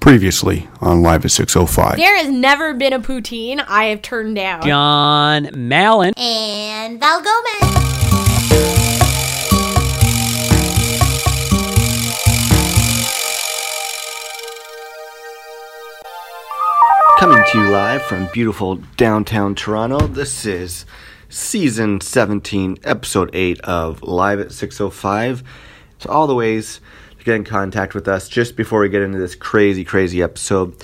Previously on Live at 605. There has never been a poutine I have turned down. John Mallon. and Val Gomez. Coming to you live from beautiful downtown Toronto. This is season 17, episode 8 of Live at 605. So, all the ways to get in contact with us just before we get into this crazy, crazy episode.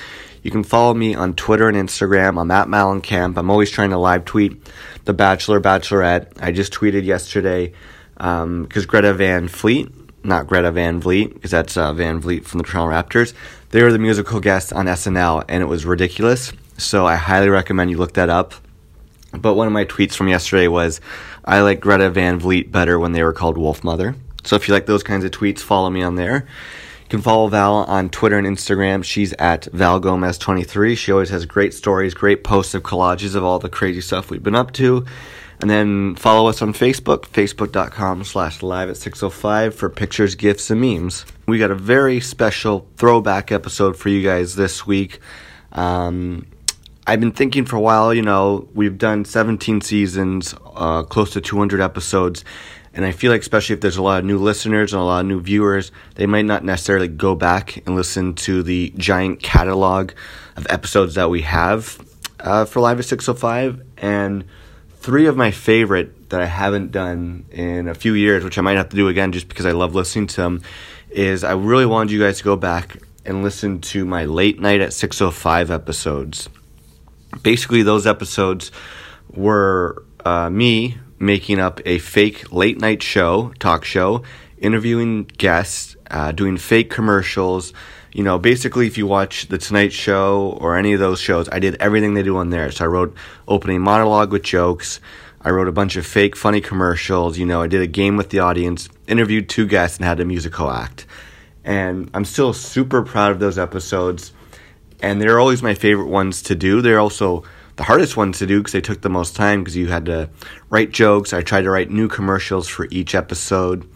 You can follow me on Twitter and Instagram. I'm at Malencamp. I'm always trying to live tweet The Bachelor, Bachelorette. I just tweeted yesterday because Greta Van Fleet, not Greta Van Vliet, because that's uh, Van Vliet from the Toronto Raptors. They were the musical guest on SNL, and it was ridiculous. So I highly recommend you look that up. But one of my tweets from yesterday was, I like Greta Van Vliet better when they were called Wolfmother. So if you like those kinds of tweets, follow me on there. You can follow Val on Twitter and Instagram. She's at Val Gomez23. She always has great stories, great posts of collages of all the crazy stuff we've been up to. And then follow us on Facebook, facebook.com slash live at 605 for pictures, gifts, and memes. We got a very special throwback episode for you guys this week. Um, I've been thinking for a while, you know, we've done 17 seasons, uh, close to 200 episodes, and I feel like, especially if there's a lot of new listeners and a lot of new viewers, they might not necessarily go back and listen to the giant catalog of episodes that we have uh, for Live at 605. And three of my favorite that I haven't done in a few years, which I might have to do again just because I love listening to them, is I really wanted you guys to go back and listen to my late night at 605 episodes basically those episodes were uh, me making up a fake late night show talk show interviewing guests uh, doing fake commercials. You know basically if you watch the tonight show or any of those shows i did everything they do on there. So i wrote opening monologue with jokes. I wrote a bunch of fake funny commercials. You know i did a game with the audience interviewed two guests and had a musical act. And i'm still super proud of those episodes. And they're always my favorite ones to do. They're also the hardest ones to do because they took the most time because you had to write jokes. I tried to write new commercials for each episode.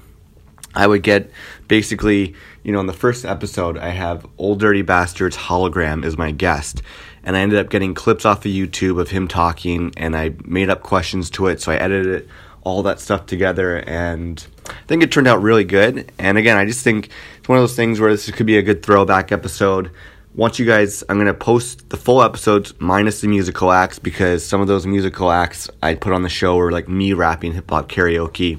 I would get basically, you know, in the first episode, I have Old Dirty Bastards hologram as my guest. And I ended up getting clips off of YouTube of him talking, and I made up questions to it. So I edited it, all that stuff together, and I think it turned out really good. And again, I just think it's one of those things where this could be a good throwback episode want you guys i'm going to post the full episodes minus the musical acts because some of those musical acts i put on the show were like me rapping hip-hop karaoke.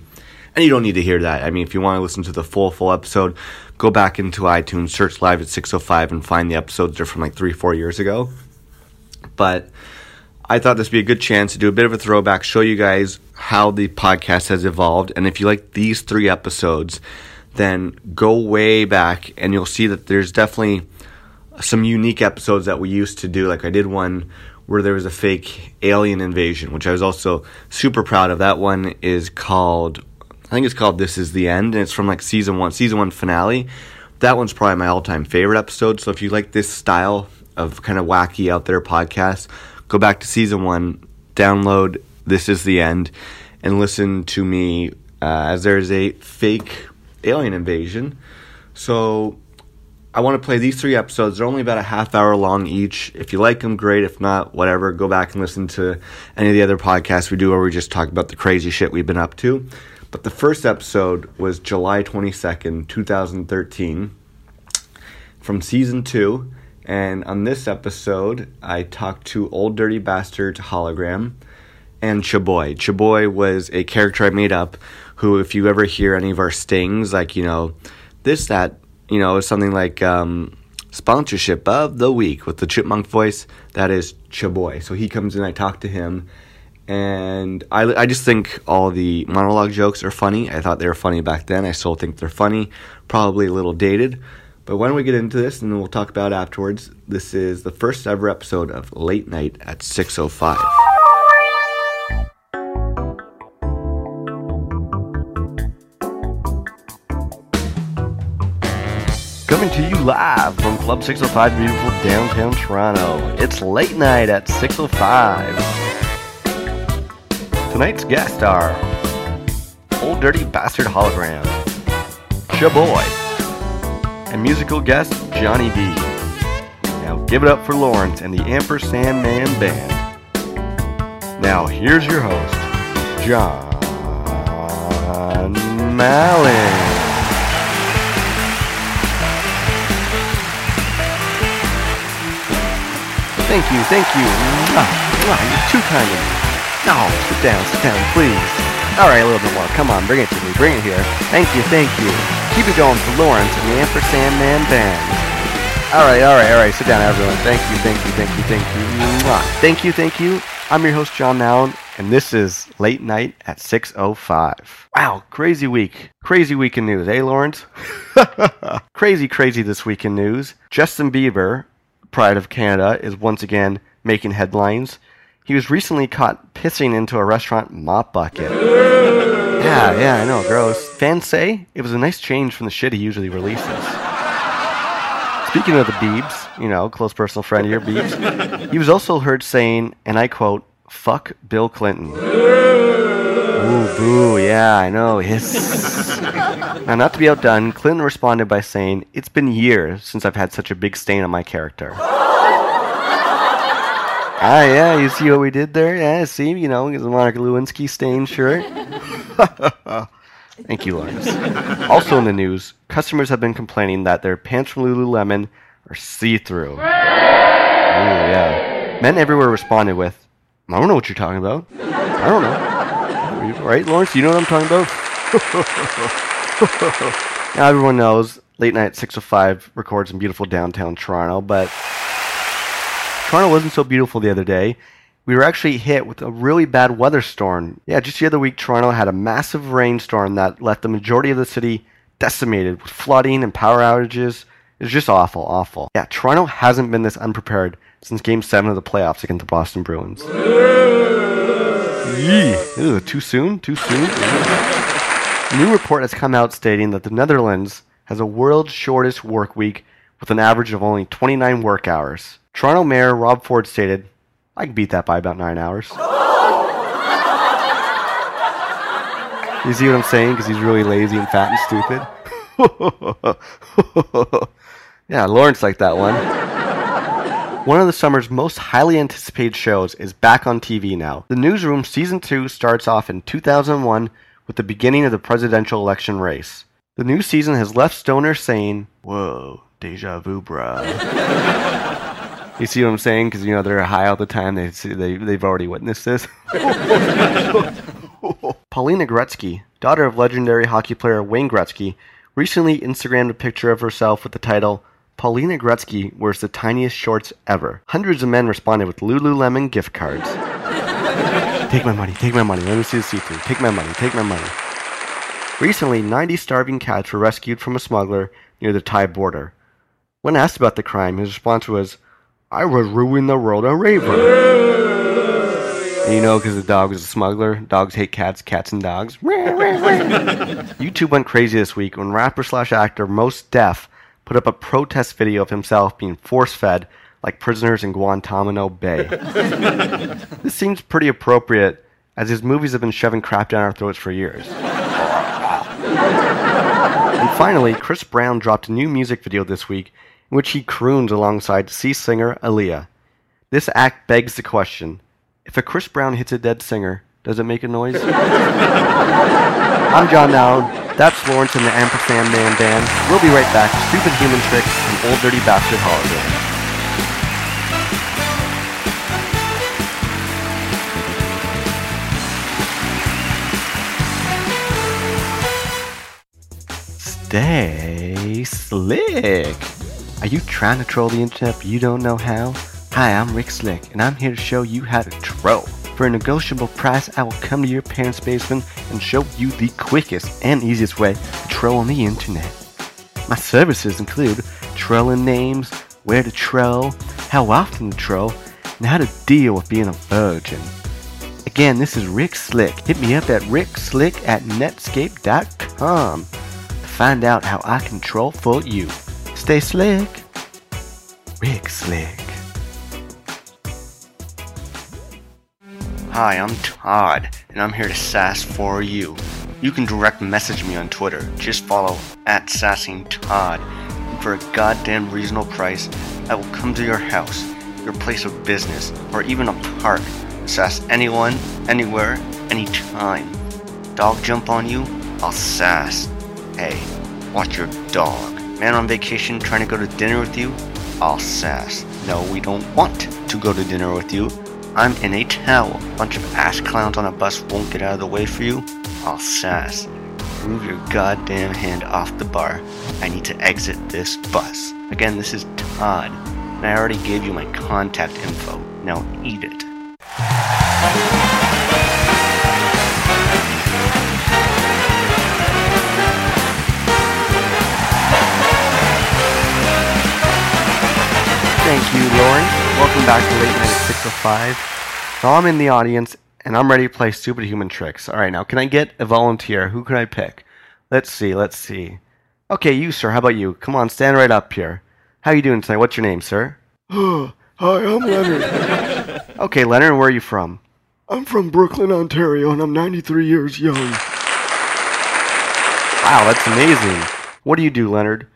And you don't need to hear that. I mean if you want to listen to the full full episode go back into itunes search live at 605 and find the episodes. They're from like three four years ago. But i thought this would be a good chance to do a bit of a throwback show you guys how the podcast has evolved. And if you like these three episodes then go way back and you'll see that there's definitely some unique episodes that we used to do. Like I did one where there was a fake alien invasion, which I was also super proud of. That one is called, I think it's called This Is the End, and it's from like season one, season one finale. That one's probably my all time favorite episode. So if you like this style of kind of wacky out there podcast, go back to season one, download This Is the End, and listen to me uh, as there is a fake alien invasion. So I want to play these three episodes. They're only about a half hour long each. If you like them, great. If not, whatever. Go back and listen to any of the other podcasts we do where we just talk about the crazy shit we've been up to. But the first episode was July 22nd, 2013, from season two. And on this episode, I talked to Old Dirty Bastard Hologram and Chaboy. Chaboy was a character I made up who, if you ever hear any of our stings, like, you know, this, that, you know, something like um, sponsorship of the week with the chipmunk voice. That is Chaboy. So he comes in, I talk to him, and I, I just think all the monologue jokes are funny. I thought they were funny back then. I still think they're funny, probably a little dated. But why don't we get into this and then we'll talk about afterwards. This is the first ever episode of Late Night at 605. Live from Club 605, beautiful downtown Toronto. It's late night at 605. Tonight's guests are Old Dirty Bastard Hologram, Chaboy, and musical guest Johnny B. Now give it up for Lawrence and the Ampersand Man Band. Now here's your host, John Mallon. Thank you, thank you. Mwah, you're too kind of me. No, sit down, sit down, please. All right, a little bit more. Come on, bring it to me. Bring it here. Thank you, thank you. Keep it going for Lawrence and the Ampersand Man Band. All right, all right, all right. Sit down, everyone. Thank you, thank you, thank you, thank you. Mwah. Thank you, thank you. I'm your host, John Mallon, and this is Late Night at 6.05. Wow, crazy week. Crazy week in news, eh, Lawrence? crazy, crazy this week in news. Justin Bieber, pride of Canada, is once again making headlines. He was recently caught pissing into a restaurant mop bucket. Yeah, yeah, I know, gross. Fans say it was a nice change from the shit he usually releases. Speaking of the Biebs, you know, close personal friend of your Biebs, he was also heard saying, and I quote, fuck Bill Clinton. Ooh, boo, yeah, I know, hiss. now, not to be outdone, Clinton responded by saying, It's been years since I've had such a big stain on my character. ah, yeah, you see what we did there? Yeah, see, you know, the Monica Lewinsky stained shirt. Thank you, Lawrence. Also in the news, customers have been complaining that their pants from Lululemon are see-through. Ooh, yeah. Men everywhere responded with, I don't know what you're talking about. I don't know. Right, Lawrence? You know what I'm talking about? now everyone knows Late Night 605 records in beautiful downtown Toronto, but Toronto wasn't so beautiful the other day. We were actually hit with a really bad weather storm. Yeah, just the other week, Toronto had a massive rainstorm that left the majority of the city decimated with flooding and power outages. It was just awful, awful. Yeah, Toronto hasn't been this unprepared since Game 7 of the playoffs against the Boston Bruins. Yee. Too soon? Too soon? New report has come out stating that the Netherlands has a world's shortest work week with an average of only 29 work hours. Toronto Mayor Rob Ford stated, I can beat that by about nine hours. You see what I'm saying? Because he's really lazy and fat and stupid. yeah, Lawrence liked that one. One of the summer's most highly anticipated shows is back on TV now. The Newsroom Season 2 starts off in 2001 with the beginning of the presidential election race. The new season has left Stoner saying, Whoa, deja vu, bruh. you see what I'm saying? Because, you know, they're high all the time. They, see, they, they've already witnessed this. Paulina Gretzky, daughter of legendary hockey player Wayne Gretzky, recently Instagrammed a picture of herself with the title, Paulina Gretzky wears the tiniest shorts ever. Hundreds of men responded with Lululemon gift cards. take my money, take my money, let me see the see-through. Take my money, take my money. Recently, 90 starving cats were rescued from a smuggler near the Thai border. When asked about the crime, his response was, I was ruining the world a raver. You know, because the dog was a smuggler, dogs hate cats, cats and dogs. YouTube went crazy this week when rapper slash actor Mos Def put up a protest video of himself being force fed like prisoners in Guantanamo Bay. this seems pretty appropriate, as his movies have been shoving crap down our throats for years. and finally, Chris Brown dropped a new music video this week in which he croons alongside sea singer Aaliyah. This act begs the question if a Chris Brown hits a dead singer, does it make a noise? I'm John Mallon. That's Lawrence and the Ampersand Man Band. We'll be right back. Stupid human tricks and old dirty bastard holiday. Stay slick. Are you trying to troll the internet but you don't know how? Hi, I'm Rick Slick, and I'm here to show you how to troll. For a negotiable price, I will come to your parents' basement and show you the quickest and easiest way to troll on the internet. My services include trolling names, where to troll, how often to troll, and how to deal with being a virgin. Again, this is Rick Slick. Hit me up at rickslick at netscape.com to find out how I can troll for you. Stay slick. Rick Slick. Hi, I'm Todd, and I'm here to sass for you. You can direct message me on Twitter. Just follow at sassing Todd. And for a goddamn reasonable price, I will come to your house, your place of business, or even a park. Sass anyone, anywhere, anytime. Dog jump on you? I'll sass. Hey, watch your dog. Man on vacation trying to go to dinner with you? I'll sass. No, we don't want to go to dinner with you. I'm in a towel. Bunch of ass clowns on a bus won't get out of the way for you? I'll sass. Move your goddamn hand off the bar. I need to exit this bus. Again, this is Todd, and I already gave you my contact info. Now eat it. Back to Late Night at 605. So I'm in the audience, and I'm ready to play Stupid Human Tricks. All right, now, can I get a volunteer? Who can I pick? Let's see, let's see. Okay, you, sir. How about you? Come on, stand right up here. How are you doing tonight? What's your name, sir? Hi, I'm Leonard. Okay, Leonard, where are you from? I'm from Brooklin, Ontario, and I'm 93 years young. Wow, that's amazing. What do you do, Leonard?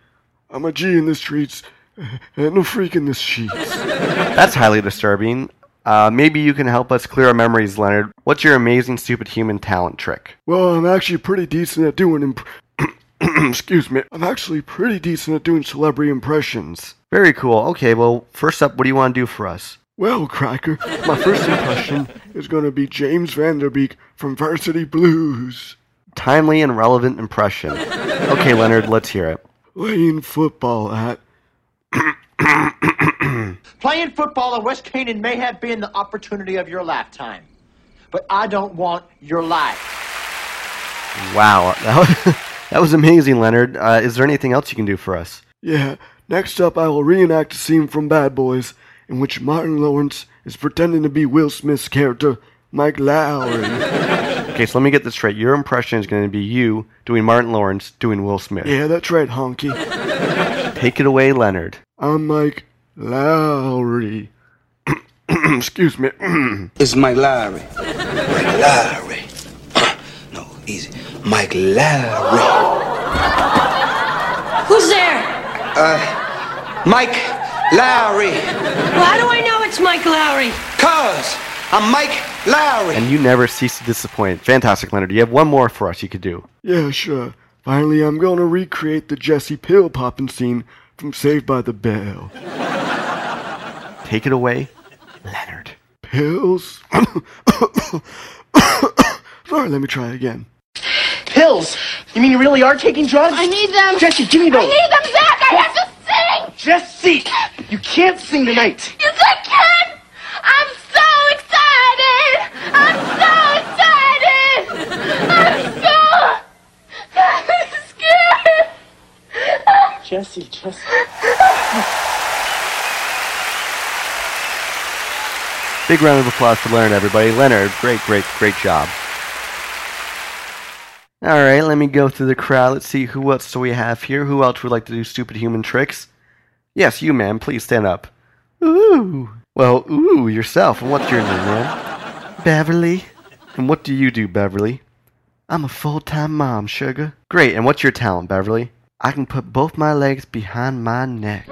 I'm a G in the streets and a freak in the sheets. That's highly disturbing. Uh, maybe you can help us clear our memories, Leonard. What's your amazing stupid human talent trick? Well, I'm actually pretty decent at doing imp- Excuse me. I'm actually pretty decent at doing celebrity impressions. Very cool. Okay, well, first up, what do you want to do for us? Well, Cracker, my first impression is going to be James Van Der Beek from Varsity Blues. Timely and relevant impression. Okay, Leonard, let's hear it. Playing football at Playing football in West Canaan may have been the opportunity of your lifetime, but I don't want your life. Wow, that was, that was amazing, Leonard. Uh, is there anything else you can do for us? Yeah, next up I will reenact a scene from Bad Boys in which Martin Lawrence is pretending to be Will Smith's character, Mike Lowrey. Okay, so let me get this straight. Your impression is going to be you doing Martin Lawrence doing Will Smith. yeah, that's right, honky. Take it away, Leonard. I'm Mike Lowrey. Excuse me. It's Mike Lowrey. Mike Lowrey. no, easy. Mike Lowrey. Who's there? Uh, Mike Lowrey. Well, how do I know it's Mike Lowrey? Cuz I'm Mike Lowrey. And you never cease to disappoint. Fantastic, Leonard. You have one more for us you could do. yeah, sure. Finally, I'm going to recreate the Jesse pill popping scene from Saved by the Bell. Take it away, Leonard. Pills? Sorry, let me try again. Pills? You mean you really are taking drugs? I need them. Jesse, give me those. I need them, Zach. I have to sing. Jesse, you can't sing tonight. Yes, I can. I'm so excited. I'm so excited. I'm so scared. Jesse, Jesse. Big round of applause for Leonard, everybody. Leonard, great, great, great job. All right, let me go through the crowd. Let's see who else do we have here. Who else would like to do stupid human tricks? Yes, you, man. Please stand up. Ooh. Well, ooh, yourself. And what's your name, man? Beverly. And what do you do, Beverly? I'm a full-time mom, sugar. Great. And what's your talent, Beverly? I can put both my legs behind my neck.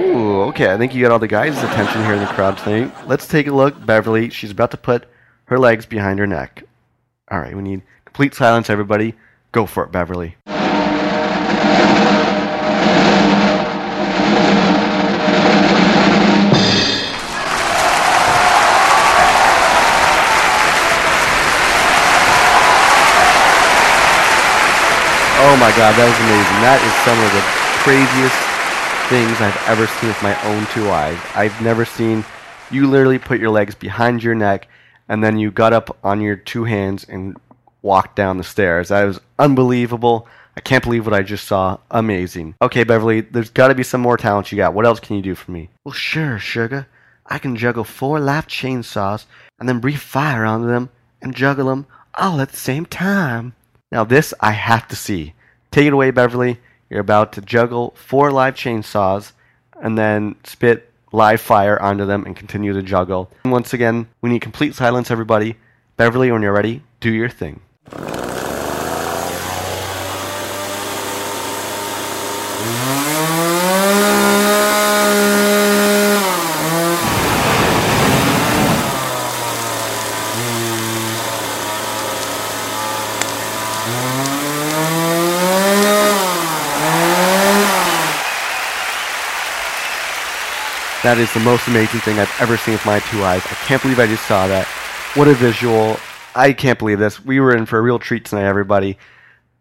Ooh, okay. I think you got all the guys' attention here in the crowd tonight. Let's take a look. Beverly, she's about to put her legs behind her neck. All right, we need complete silence, everybody. Go for it, Beverly. Oh my god, that was amazing. That is some of the craziest things I've ever seen with my own two eyes. I've never seen you literally put your legs behind your neck and then you got up on your two hands and walked down the stairs. That was unbelievable. I can't believe what I just saw. Amazing. Okay, Beverly, there's got to be some more talent you got. What else can you do for me? Well, sure, sugar. I can juggle four live chainsaws and then breathe fire onto them and juggle them all at the same time. Now, this I have to see. Take it away, Beverly. You're about to juggle four live chainsaws and then spit live fire onto them and continue to juggle. And once again, we need complete silence, everybody. Beverly, when you're ready, do your thing. That is the most amazing thing I've ever seen with my two eyes. I can't believe I just saw that. What a visual. I can't believe this. We were in for a real treat tonight, everybody.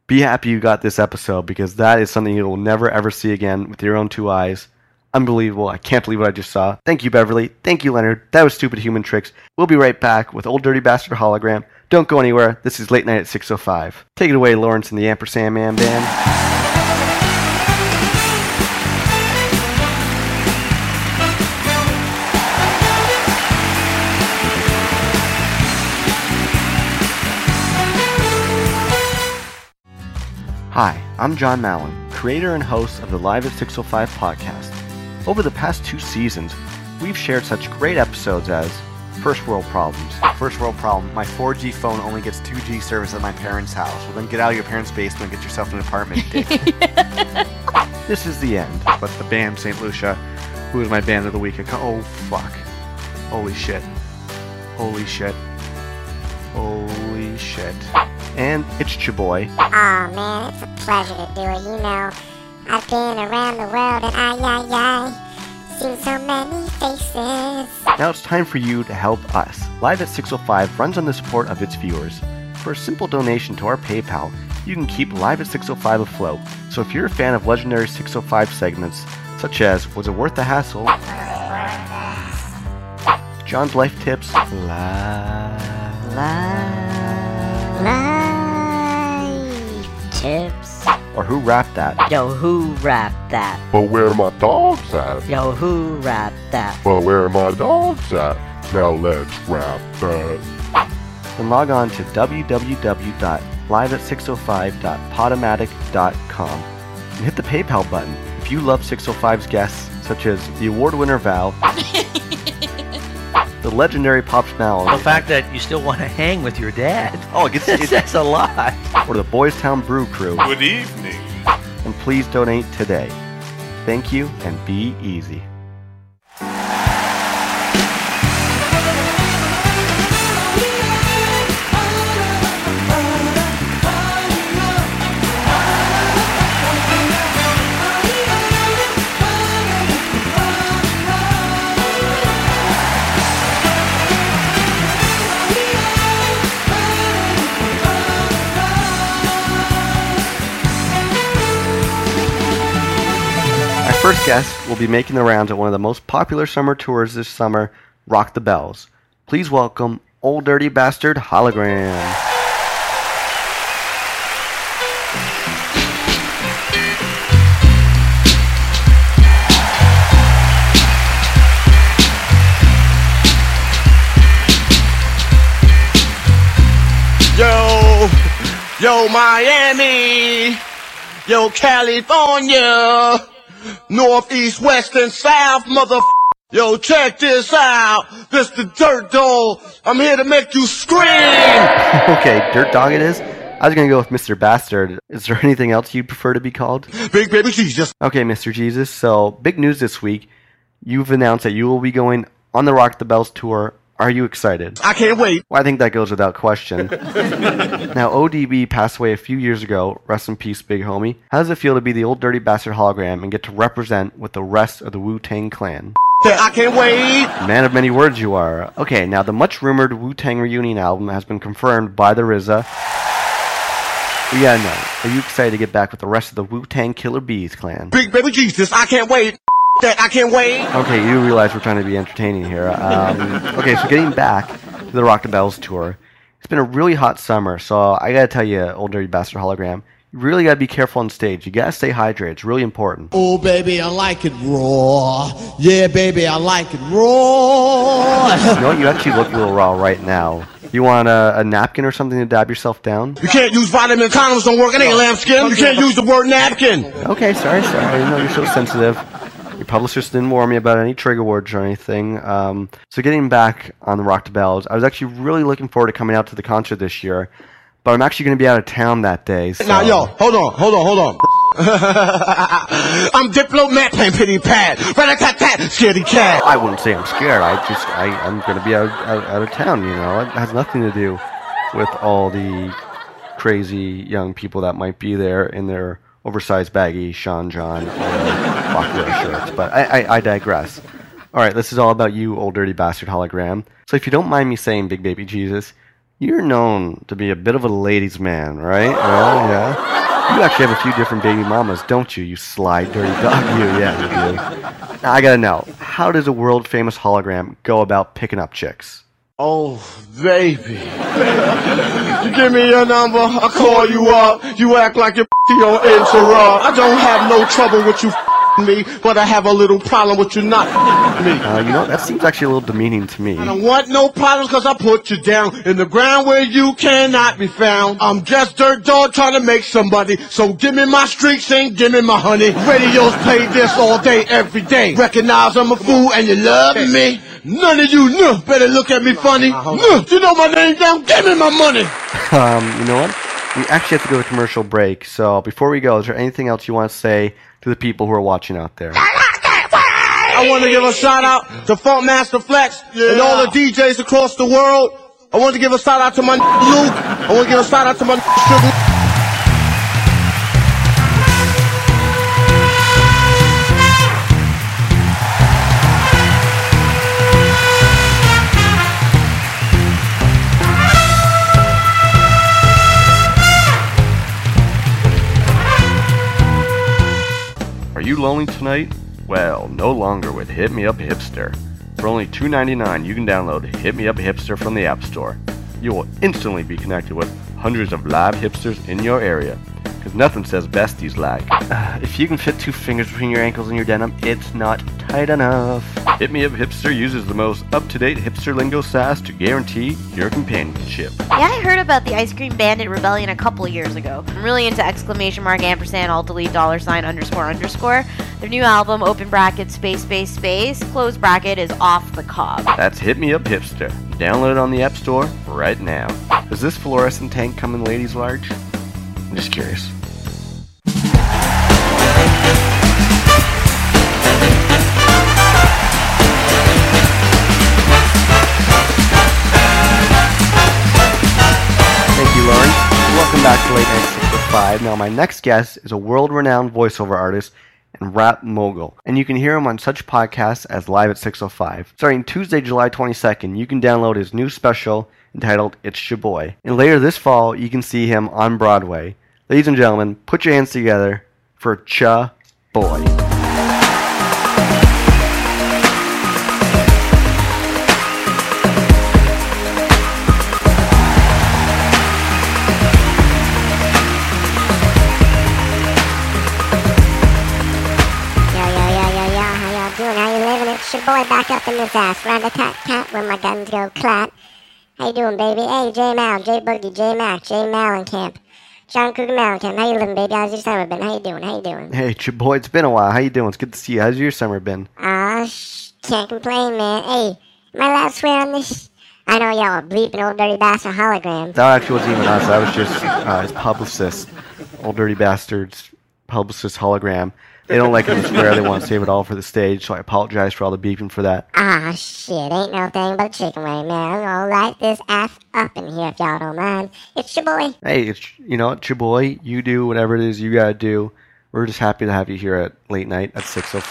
Be happy you got this episode because that is something you will never ever see again with your own two eyes. Unbelievable. I can't believe what I just saw. Thank you, Beverly. Thank you, Leonard. That was Stupid Human Tricks. We'll be right back with Old Dirty Bastard Hologram. Don't go anywhere. This is Late Night at 6.05. Take it away, Lawrence and the Ampersand Man Band. Hi, I'm John Mallon, creator and host of the Live at 605 podcast. Over the past two seasons, we've shared such great episodes as First World Problems. First world problem. My 4G phone only gets 2G service at my parents' house. Well, then get out of your parents' basement and get yourself an apartment. This is the end. but the band St. Lucia, who is my band of the week? Oh, fuck. Holy shit. Holy shit. Holy shit. And it's your boy. Aw, man, it's a pleasure to do it. You know, I've been around the world and I, I, I, seen so many faces. Now it's time for you to help us. Live at 605 runs on the support of its viewers. For a simple donation to our PayPal, you can keep Live at 605 afloat. So if you're a fan of legendary 605 segments, such as Was It Worth the Hassle? John's Life Tips, Life tips. or Who Rapped That? Yo, who rapped that? But where my dogs at? Yo, who rapped that? But where my dogs at? Now let's wrap that. Then log on to www.liveat605.podomatic.com and hit the PayPal button. If you love 605's guests, such as the award winner Val, the legendary Pops Mallow, The fact that you still want to hang with your dad. oh, it gets, it, That's a lot. or the Boys Town Brew Crew, Good evening. and please donate today. Thank you and be easy. First guest will be making the rounds at one of the most popular summer tours this summer, Rock the Bells. Please welcome Old Dirty Bastard Hologram. Yo, yo, Miami, yo, California, Northeast, West, and South, mother. Yo, check this out. This the Dirt Dog. I'm here to make you scream. okay, Dirt Dog it is. I was gonna go with Mr. Bastard. Is there anything else you'd prefer to be called? Big baby Jesus. Okay, Mr. Jesus. So, big news this week. You've announced that you will be going on the Rock the Bells tour. Are you excited? I can't wait. Well, I think that goes without question. now, ODB passed away a few years ago. Rest in peace, big homie. How does it feel to be the old dirty bastard hologram and get to represent with the rest of the Wu Tang Clan? I can't wait. Man of many words, you are. Okay, now the much rumored Wu Tang reunion album has been confirmed by the RZA. Gotta know, are you excited to get back with the rest of the Wu Tang Killer Bees clan? Big baby Jesus. I can't wait. That I can't wait. Okay, you realize we're trying to be entertaining here. Um, okay, so getting back to the Rock the Bells tour, it's been a really hot summer, so I gotta tell you, old dirty bastard hologram, you really gotta be careful on stage. You gotta stay hydrated. It's really important. Oh, baby, I like it raw. Yeah, baby, I like it raw. You know what? You actually look a little raw right now. You want a, a napkin or something to dab yourself down? You can't use vitamin condoms. Don't work. It ain't lambskin. You can't use the word napkin. Okay, sorry, sorry. I know you're so sensitive. Publicist didn't warn me about any trigger words or anything. Um, so getting back on the Rock the Bells, I was actually really looking forward to coming out to the concert this year, but I'm actually going to be out of town that day. So. Now, yo, hold on, hold on, hold on. I'm diplomat playing pity pat. Rat tat tat, scaredy cat. I wouldn't say I'm scared. I just I, I'm going to be out, out out of town. You know, it has nothing to do with all the crazy young people that might be there in their oversized baggy Sean John Buckler shirts. But I, I, I digress. Alright, this is all about you, old dirty bastard hologram. So if you don't mind me saying, Big Baby Jesus, you're known to be a bit of a ladies' man, right? Well, yeah. You actually have a few different baby mamas, don't you, you sly, dirty dog? You, yeah, you do. Now, I gotta know, how does a world famous hologram go about picking up chicks? Oh, baby. You give me your number, I call you up. You act like you're on interrupt. I don't have no trouble with you me, but I have a little problem with you not me. Uh, you know, that seems actually a little demeaning to me. I don't want no problems cause I put you down in the ground where you cannot be found. I'm just dirt dog trying to make somebody. So give me my streaks and give me my honey. Radios play this all day, every day. Recognize I'm a fool and you love me. None of you no, better look at me funny. No, you know my name down, give me my money. Um, you know what? We actually have to go to commercial break, so before we go, is there anything else you want to say to the people who are watching out there? I want to give a shout out to Funkmaster Flex and all the DJs across the world. I want to give a shout out to my Luke. I want to give a shout out to my lonely tonight? Well, no longer with Hit Me Up Hipster. For only $2.99, you can download Hit Me Up Hipster from the App Store. You will instantly be connected with hundreds of live hipsters in your area. Because nothing says besties like. Uh, if you can fit two fingers between your ankles and your denim, it's not tight enough. Hit Me Up Hipster uses the most up to date hipster lingo sass to guarantee your companionship. Yeah, I heard about the Ice Cream Bandit Rebellion a couple years ago. I'm really into exclamation mark ampersand alt delete dollar sign underscore underscore. Their new album, open bracket space space space, close bracket is off the cob. That's Hit Me Up Hipster. Download it on the App Store right now. Does this fluorescent tank come in ladies large? I'm just curious. You, Lauren. Welcome back to Late Night 6 with 5. Now, my next guest is a world renowned voiceover artist and rap mogul, and you can hear him on such podcasts as Live at 605. Starting Tuesday, July 22nd, you can download his new special entitled It's Your Boy. And later this fall, you can see him on Broadway. Ladies and gentlemen, put your hands together for Cha Boy. Boy back up in this ass. Rat a tat tat when my guns go clat. How you doing, baby? Hey, J Mal, J Boogie, J Mac, J Malencamp. John Cougar Malencamp. How you living, baby? How's your summer been? How you doing? How you doing? Hey, Cha Boy, it's been a while. How you doing? It's good to see you. How's your summer been? Ah, sh- can't complain, man. Hey, my last swear on this? I know y'all are bleeping old dirty bastard hologram. That actually wasn't even us. That was just uh, his publicist, old dirty bastards, publicist hologram. They don't like him to swear. They want to save it all for the stage. So I apologize for all the beeping for that. Ah, shit, ain't no thing but a chicken wing, man. I'm gonna light this ass up in here if y'all don't mind. It's your boy. Hey, it's you know it's your boy. You do whatever it is you gotta do. We're just happy to have you here at late night at 6:05.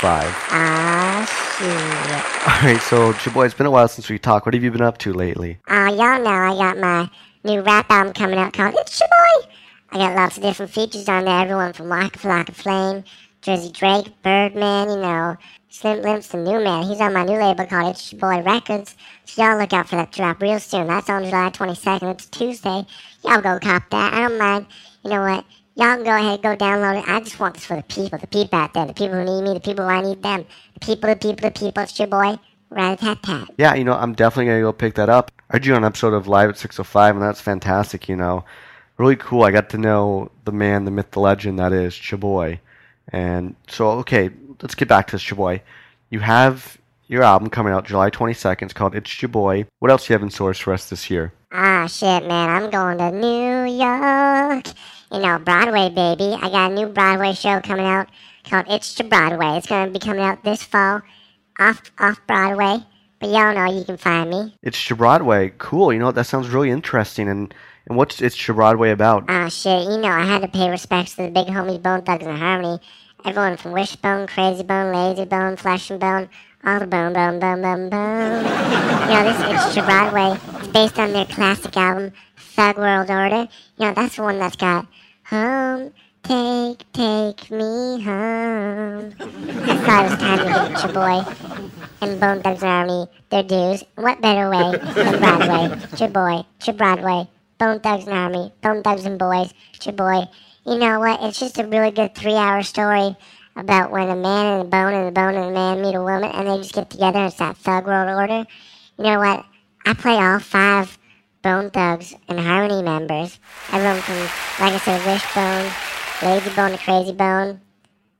Ah, shit. All right, so your boy, it's been a while since we talked. What have you been up to lately? Ah, y'all know I got my new rap album coming out called It's Your Boy. I got lots of different features on there, everyone from Waka Flocka Flame, Jersey Drake, Birdman, you know, Slim Limps, the new man. He's on my new label called It's Boy Records. So y'all look out for that drop real soon. That's on July 22nd. It's Tuesday. Y'all go cop that. I don't mind. You know what? Y'all go ahead, go download it. I just want this for the people, the people out there, the people who need me, the people who I need them. The people, the people, the people. It's your boy, rat tat tat. Yeah, you know, I'm definitely gonna go pick that up. I on an episode of Live at 6:05, and that's fantastic. You know, really cool. I got to know the man, the myth, the legend that is Chaboy. And so, okay, let's get back to this Chaboy. You have your album coming out July 22nd. It's called It's Chaboy. What else do you have in store for us this year? Ah, shit, man. I'm going to New York. You know, Broadway, baby. I got a new Broadway show coming out called It's to Broadway. It's going to be coming out this fall off off Broadway. But y'all know you can find me. It's to Broadway. Cool. You know, that sounds really interesting. And and what's It's to Broadway about? Ah, shit. You know, I had to pay respects to the big homies Bone Thugs-n-Harmony. Everyone from Wishbone, Krayzie Bone, Layzie Bone, Flesh-n-Bone, all the bone, bone, bone, bone, boom. You know, this it's Broadway. It's based on their classic album, Thug World Order. You know, that's the one that's got home, take, take me home. I thought it was time to get your boy and Bone Thugs Army their dues. What better way than Broadway? Your boy, your Broadway. Bone Thugs and Army, Bone Thugs and Boys, it's your boy. You know what? It's just a really good three-hour story about when a man and a bone and a bone and a man meet a woman and they just get together. It's that thug world order. You know what? I play all five Bone Thugs and Harmony members. Everyone from, like I said, Wishbone, Layzie Bone to Krayzie Bone,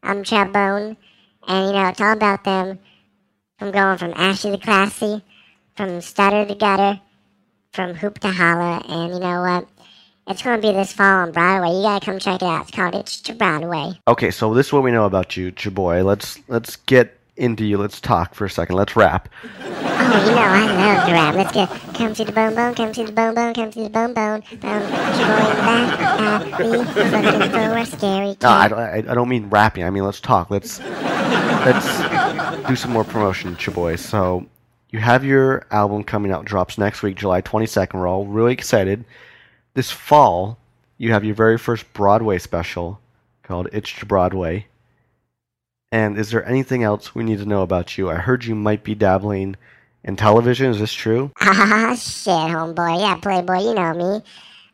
um I'm Chub Bone. And, you know, it's all about them from going from ashy to classy, from stutter to gutter, from hoop to holler. And, you know what? It's going to be this fall on Broadway. You got to come check it out. It's called It's to Broadway. Okay, so this is what we know about you, Chaboy. Let's let's get into you. Let's talk for a second. Let's rap. Oh, you know, I love to rap. Let's get come to the bone bone, come to the bone bone, come to the bone bone. Bone, Chaboy in the back. Uh, we looking for a scary kid. No, I, don't- I, I don't mean rapping. I mean let's talk. Let's let's do some more promotion, Chaboy. So you have your album coming out, drops next week, July 22nd. We're all really excited. This fall, you have your very first Broadway special called It's to Broadway. And is there anything else we need to know about you? I heard you might be dabbling in television. Is this true? Ah, shit, homeboy. Yeah, Playboy, you know me.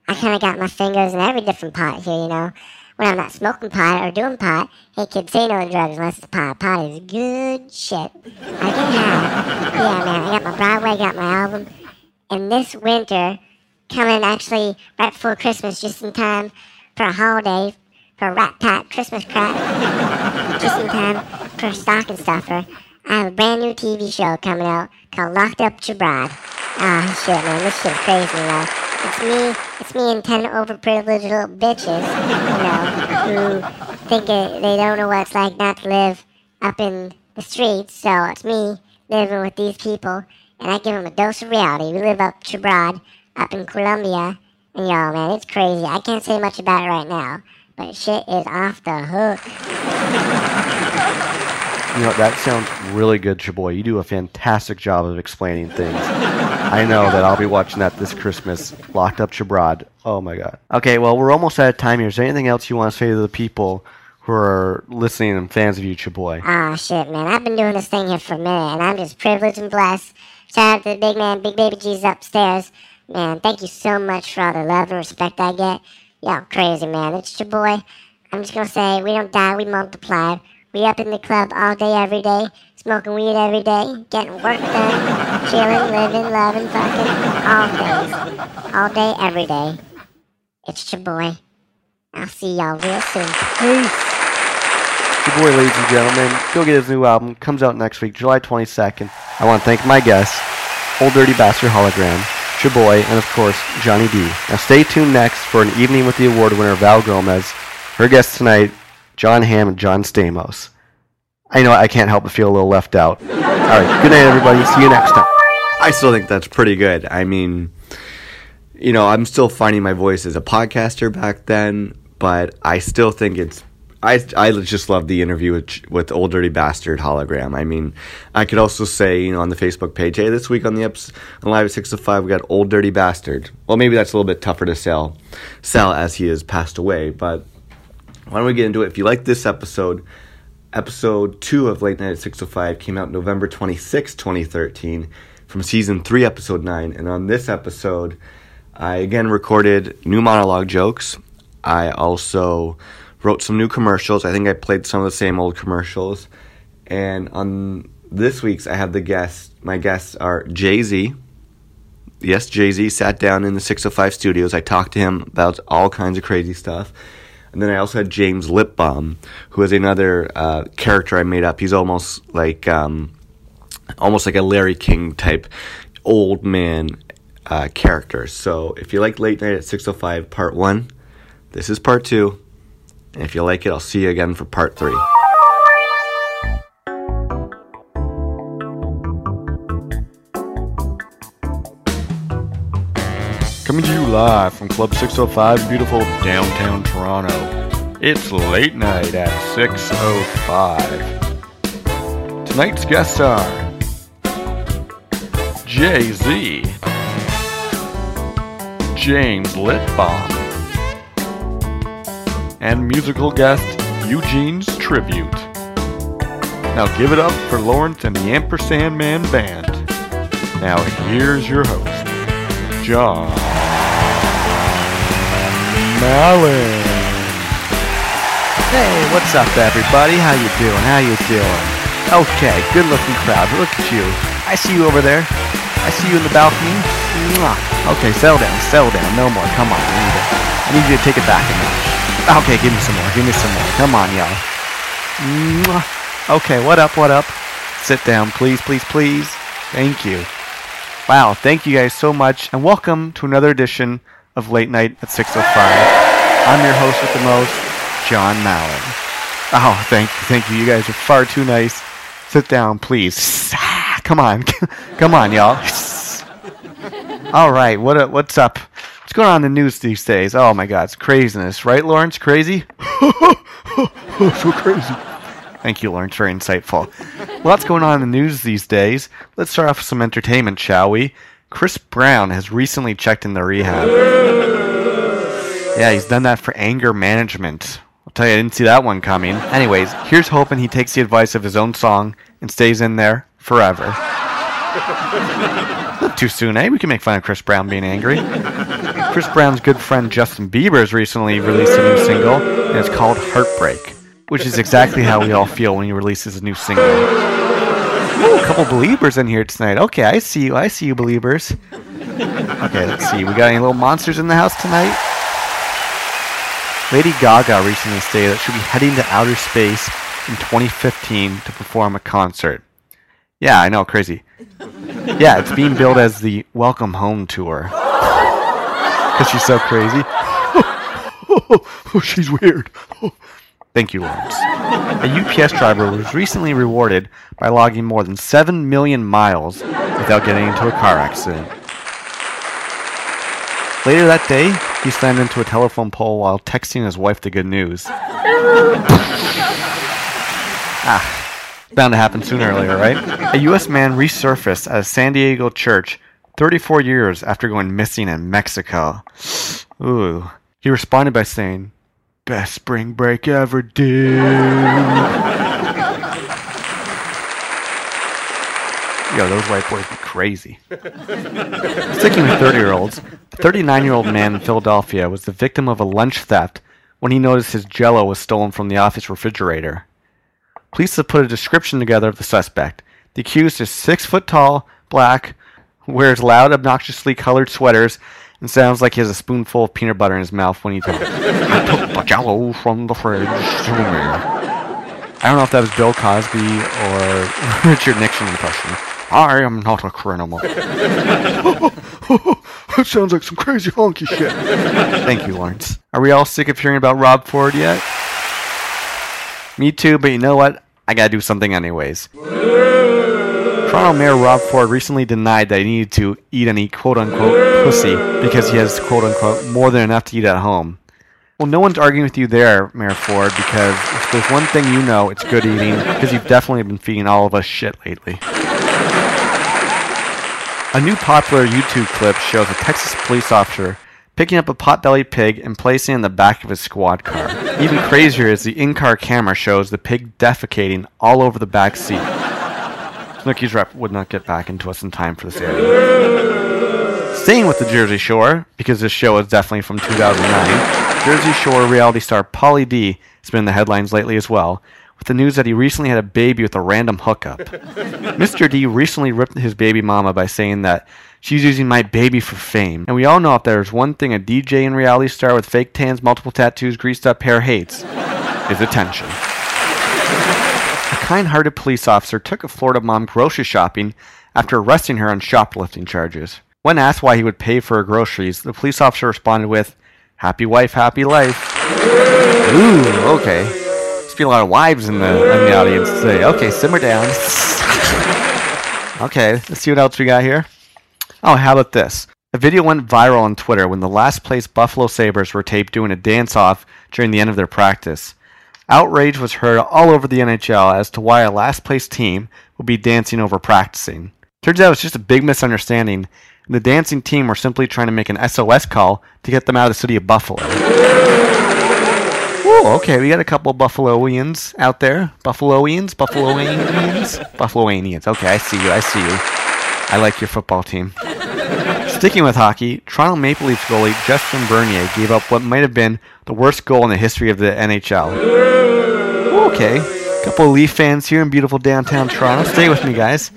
I kind of got my fingers in every different pot here, you know. When I'm not smoking pot or doing pot, hey kids, say no to drugs unless it's pot. Pot is good shit. I get high. Yeah, man, I got my Broadway, got my album. And this winter, coming actually right before Christmas, just in time for a holiday, for a rat tat Christmas crap, just in time for a stocking stuffer. I have a brand new TV show coming out called Locked Up Bride. Ah, shit, man, this shit's crazy, know. It's me, it's me and ten overprivileged little bitches, you know, who think it, they don't know what it's like not to live up in the streets. So it's me living with these people, and I give them a dose of reality. We live up to up in Colombia, and y'all, man, it's crazy. I can't say much about it right now, but shit is off the hook. You know, that sounds really good, Chaboy. You do a fantastic job of explaining things. I know that I'll be watching that this Christmas. Locked Up Chabrad. Oh my god. Okay, well, we're almost out of time here. Is there anything else you want to say to the people who are listening and fans of you, Chaboy? Ah, shit, man. I've been doing this thing here for a minute, and I'm just privileged and blessed. Shout out to the big man, Big Baby G's upstairs. Man, thank you so much for all the love and respect I get. Y'all crazy, man. It's your boy. I'm just gonna say, we don't die, we multiply. We up in the club all day, every day, smoking weed every day, getting work done, chilling, living, loving, fucking, all days. All day, every day. It's your boy. I'll see y'all real soon. Peace. boy, ladies and gentlemen, go get his new album. Comes out next week, July 22nd. I want to thank my guests, Old Dirty Bastard Hologram, Chaboy, and of course, Johnny D. Now stay tuned next for an evening with the award winner, Val Gomez. Her guest tonight, Jon Hamm and John Stamos. I know I can't help but feel a little left out. All right, good night, everybody. See you next time. I still think that's pretty good. I mean, you know, I'm still finding my voice as a podcaster back then, but I still think it's. I, I just love the interview with with Old Dirty Bastard hologram. I mean, I could also say, you know, on the Facebook page, hey, this week on the episode on Live at Six to Five, we got Old Dirty Bastard. Well, maybe that's a little bit tougher to sell, sell as he has passed away. But why don't we get into it? If you like this episode, episode two of Late Night at 605 came out November 26, 2013, from season three, episode nine. And on this episode, I again recorded new monologue jokes. I also wrote some new commercials. I think I played some of the same old commercials. And on this week's, I have the guests. My guests are Jay Z. Yes, Jay Z sat down in the 605 studios. I talked to him about all kinds of crazy stuff. And then I also had James Lipbaum, who is another uh, character I made up. He's almost like um, almost like a Larry King type old man uh, character. So if you like Late Night at 605 Part 1, this is Part 2. And if you like it, I'll see you again for Part 3. Coming to you live from Club 605, beautiful downtown Toronto. It's late night at 6.05. Tonight's guests are Jay Z, James Litbaum, and musical guest Eugene's Tribute. Now give it up for Lawrence and the Ampersand Man Band. Now here's your host, John Hey, what's up, everybody? How you doing? How you doing? Okay, good-looking crowd. Look at you. I see you over there. I see you in the balcony. Okay, settle down, settle down. No more. Come on, I need, it. I need you to take it back a notch. Okay, give me some more. Give me some more. Come on, y'all. Okay, what up? What up? Sit down, please, please, please. Thank you. Wow, thank you guys so much, and welcome to another edition of Late Night at 6:05. I'm your host with the most, John Mallon. Oh, thank you, thank you. You guys are far too nice. Sit down, please. Come on, come on, y'all. All right, what uh, what's up? What's going on in the news these days? Oh my God, it's craziness, right, Lawrence? Crazy? so crazy. Thank you, Lawrence. Very insightful. Lots going on in the news these days. Let's start off with some entertainment, shall we? Chris Brown has recently checked into rehab. Yeah, he's done that for anger management. I'll tell you, I didn't see that one coming. Anyways, here's hoping he takes the advice of his own song and stays in there forever. Not too soon, eh? We can make fun of Chris Brown being angry. Chris Brown's good friend Justin Bieber has recently released a new single, and it's called Heartbreak, which is exactly how we all feel when he releases a new single. Ooh, a couple believers in here tonight. Okay, I see you. I see you, believers. Okay, let's see. We got any little monsters in the house tonight? Lady Gaga recently stated that she'll be heading to outer space in 2015 to perform a concert. Yeah, I know, crazy. Yeah, it's being billed as the Welcome Home Tour. Because she's so crazy. oh, she's weird. Thank you, Lawrence. A UPS driver was recently rewarded by logging more than 7 million miles without getting into a car accident. Later that day, he slammed into a telephone pole while texting his wife the good news. ah, bound to happen sooner or later, right? A U.S. man resurfaced at a San Diego church 34 years after going missing in Mexico. Ooh. He responded by saying, Best spring break ever, dude. Yo, those white boys be crazy. Sticking with 30 year olds, a 39 year old man in Philadelphia was the victim of a lunch theft when he noticed his jello was stolen from the office refrigerator. Police have put a description together of the suspect. The accused is six foot tall, black, wears loud, obnoxiously colored sweaters, and sounds like he has a spoonful of peanut butter in his mouth when he talks. I took the jello from the fridge. I don't know if that was Bill Cosby or Richard Nixon impression. I am not a criminal. that sounds like some crazy honky shit. Thank you, Lawrence. Are we all sick of hearing about Rob Ford yet? Me too, but you know what? I gotta do something anyways. Toronto Mayor Rob Ford recently denied that he needed to eat any quote unquote pussy because he has quote unquote more than enough to eat at home. Well, no one's arguing with you there, Mayor Ford, because if there's one thing you know, it's good eating, because you've definitely been feeding all of us shit lately. A new popular YouTube clip shows a Texas police officer picking up a potbelly pig and placing it in the back of his squad car. Even crazier is the in-car camera shows the pig defecating all over the back seat. Snooki's rep would not get back into us in time for this area. Staying with the Jersey Shore, because this show is definitely from 2009, Jersey Shore reality star Pauly D has been in the headlines lately as well, with the news that he recently had a baby with a random hookup. Mr. D recently ripped his baby mama by saying that she's using my baby for fame. And we all know if there's one thing a DJ and reality star with fake tans, multiple tattoos, greased up hair hates, is attention. A kind hearted police officer took a Florida mom grocery shopping after arresting her on shoplifting charges. When asked why he would pay for her groceries, the police officer responded with, Happy wife, happy life. Ooh, okay. Lot of wives in the, in the audience today. Okay, simmer down. okay, let's see what else we got here. Oh, how about this? A video went viral on Twitter when the last place Buffalo Sabres were taped doing a dance off during the end of their practice. Outrage was heard all over the NHL as to why a last place team would be dancing over practicing. Turns out it's just a big misunderstanding. and The dancing team were simply trying to make an SOS call to get them out of the city of Buffalo. Ooh, okay, we got a couple of Buffaloians out there. Buffaloians? Buffaloanians? Buffaloanians. Okay, I see you. I see you. I like your football team. Sticking with hockey, Toronto Maple Leafs goalie Justin Bernier gave up what might have been the worst goal in the history of the NHL. Okay, couple of Leaf fans here in beautiful downtown Toronto. Stay with me, guys.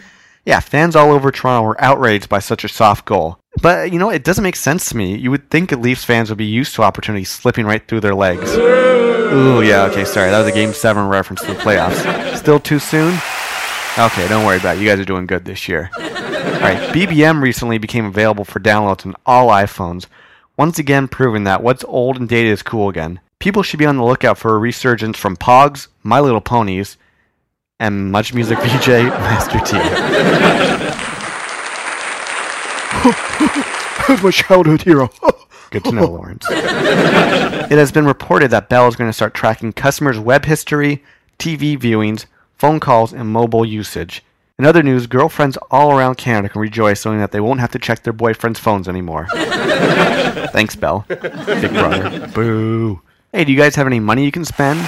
Yeah, fans all over Toronto were outraged by such a soft goal. But, you know, it doesn't make sense to me. You would think Leafs fans would be used to opportunities slipping right through their legs. Ooh, yeah, okay, sorry. That was a Game 7 reference to the playoffs. Still too soon? Okay, don't worry about it. You guys are doing good this year. Alright, BBM recently became available for downloads on all iPhones, once again proving that what's old and dated is cool again. People should be on the lookout for a resurgence from Pogs, My Little Ponies, and Much Music VJ Master T. My childhood hero. Good to know, Lawrence. it has been reported that Bell is going to start tracking customers' web history, TV viewings, phone calls, and mobile usage. In other news, girlfriends all around Canada can rejoice knowing that they won't have to check their boyfriends' phones anymore. Thanks, Bell. Big brother. Boo. Hey, do you guys have any money you can spend?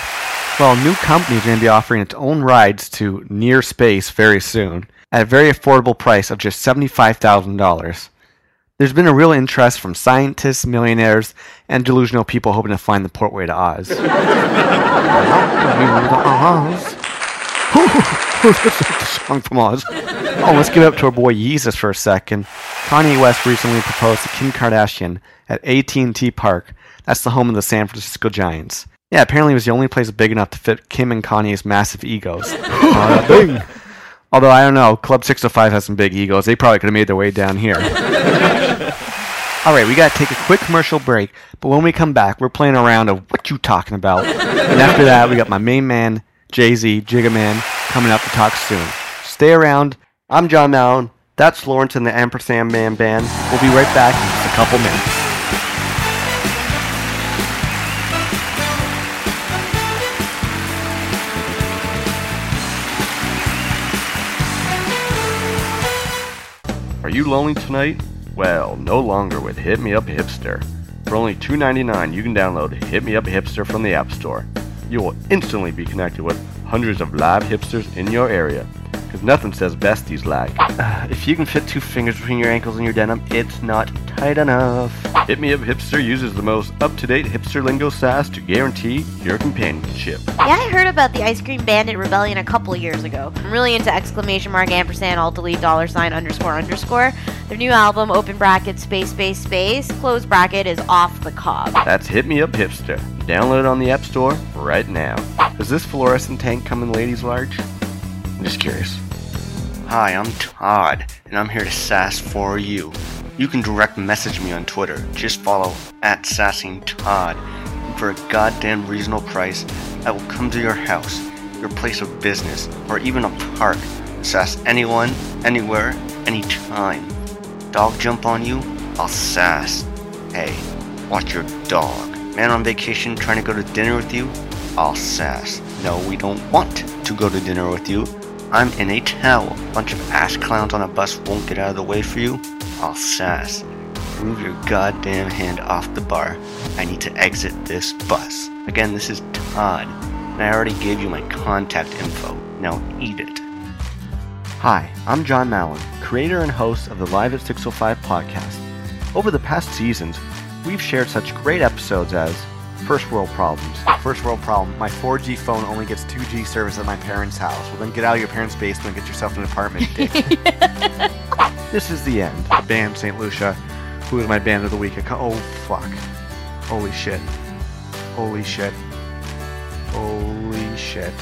Well, a new company is going to be offering its own rides to near space very soon at a very affordable price of just $75,000. There's been a real interest from scientists, millionaires, and delusional people hoping to find the portway to Oz. Like the song from Oz. Oh, let's give it up to our boy Yeezus for a second. Kanye West recently proposed to Kim Kardashian at AT&T Park. That's the home of the San Francisco Giants. Yeah, apparently it was the only place big enough to fit Kim and Kanye's massive egos. Uh, Bing. Although I don't know, Club 605 has some big egos. They probably could have made their way down here. All right, we got to take a quick commercial break, but when we come back, we're playing a round of what you talking about. and after that, we got my main man, Jay-Z, Jigga coming up to talk soon. Stay around. I'm John Mallon. That's Lawrence and the Ampersand Man Band. We'll be right back in just a couple minutes. Are you lonely tonight? Well, no longer with Hit Me Up Hipster. For only $2.99, you can download Hit Me Up Hipster from the App Store. You will instantly be connected with hundreds of live hipsters in your area. Because nothing says besties like. Uh, if you can fit two fingers between your ankles and your denim, it's not tight enough. Hit Me Up Hipster uses the most up-to-date hipster lingo sass to guarantee your companionship. Yeah, I heard about the Ice Cream Bandit Rebellion a couple years ago. I'm really into exclamation mark, ampersand, alt delete, dollar sign, underscore, underscore. Their new album, open bracket, space, space, space, close bracket, is off the cob. That's Hit Me Up Hipster. Download it on the App Store right now. Does this fluorescent tank come in ladies large? I'm just curious. Hi, I'm Todd, and I'm here to sass for you. You can direct message me on Twitter. Just follow at Sassing Todd. And for a goddamn reasonable price, I will come to your house, your place of business, or even a park. Sass anyone, anywhere, anytime. Dog jump on you? I'll sass. Hey, watch your dog. Man on vacation trying to go to dinner with you? I'll sass. No, we don't want to go to dinner with you. I'm in a towel. Bunch of ass clowns on a bus won't get out of the way for you. I'll sass. Move your goddamn hand off the bar. I need to exit this bus. Again, this is Todd, and I already gave you my contact info. Now eat it. Hi, I'm John Mallon, creator and host of the Live at 605 podcast. Over the past seasons, we've shared such great episodes as First World Problems. First World Problem, my 4G phone only gets 2G service at my parents' house. Well, then get out of your parents' basement and get yourself an apartment, this is the end. The band St. Lucia, who is my band of the week. Oh, fuck. Holy shit. Holy shit. Holy shit.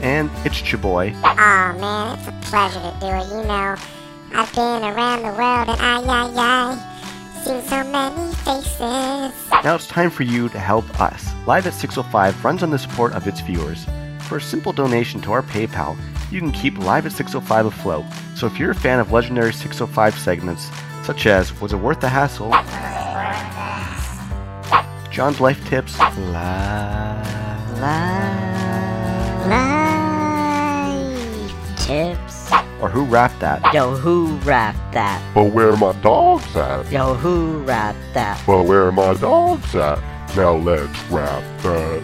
And it's your boy. Aw, man, it's a pleasure to do it. You know, I've been around the world and I, I, I, seen so many faces. Now it's time for you to help us. Live at 605 runs on the support of its viewers. For a simple donation to our PayPal, you can keep Live at 605 afloat. So if you're a fan of legendary 605 segments, such as Was It Worth the Hassle? John's Life Tips, la Life tips. Or who rapped that? Yo, who rapped that? But where my dogs at? Yo, who rapped that? But where my dogs at? Now let's rap that.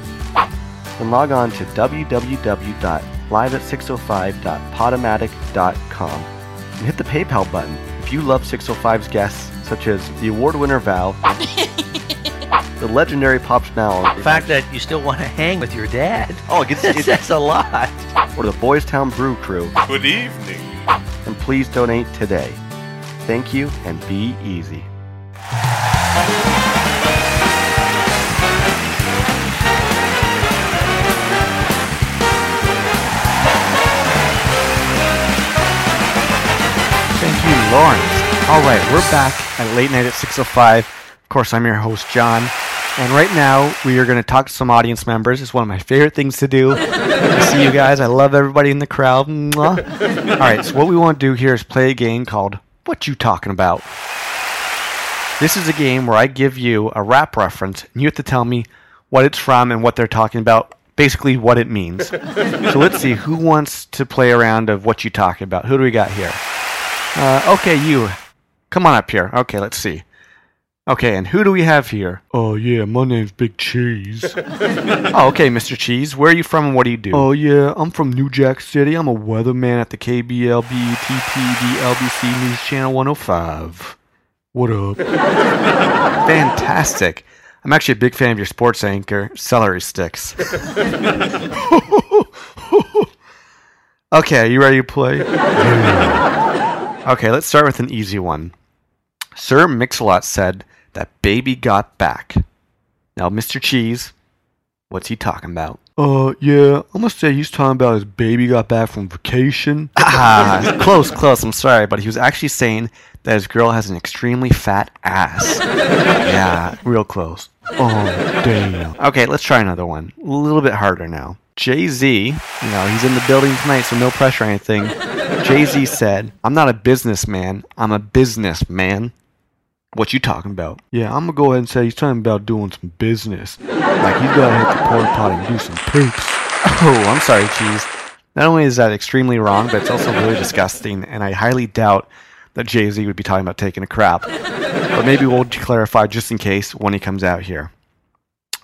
Then log on to www.liveat605.podomatic.com and hit the PayPal button. If you love 605's guests, such as the award winner Val, the legendary Pops Now, The fact that you still want to hang with your dad. Oh, it gets it, That's a lot. or the Boys Town Brew Crew, Good evening. and please donate today. Thank you and be easy. Thank you, Lawrence. All right, we're back at Late Night at 6.05. Course, I'm your host, John. And right now, we are going to talk to some audience members. It's one of my favorite things to do. See you guys. I love everybody in the crowd. Mwah. All right, so what we want to do here is play a game called What You Talking About? This is a game where I give you a rap reference, and you have to tell me what it's from and what they're talking about, basically what it means. so let's see, who wants to play a round of What You Talking About? Who do we got here? Uh, okay, you. Come on up here. Okay, let's see. Okay, and who do we have here? Oh, yeah, my name's Big Cheese. oh, okay, Mr. Cheese. Where are you from and what do you do? Oh, yeah, I'm from New Jack City. I'm a weatherman at the KBLB LBC News Channel 105. What up? Fantastic. I'm actually a big fan of your sports anchor, Celery Sticks. okay, are you ready to play? okay, let's start with an easy one. Sir Mix-a-Lot said that baby got back. Now, Mr. Cheese, what's he talking about? Uh, yeah, I'm gonna say he's talking about his baby got back from vacation. Ah, close, close. I'm sorry, but he was actually saying that his girl has an extremely fat ass. yeah, real close. Oh, damn. Okay, let's try another one. A little bit harder now. Jay Z, you know, he's in the building tonight, so no pressure or anything. Jay Z said, I'm not a businessman, I'm a businessman. What you talking about? Yeah, I'm gonna go ahead and say he's talking about doing some business. Like he's gotta hit the porta potty and do some poops. Oh, I'm sorry, Cheese. Not only is that extremely wrong, but it's also really disgusting, and I highly doubt that Jay Z would be talking about taking a crap. But maybe we'll clarify just in case when he comes out here.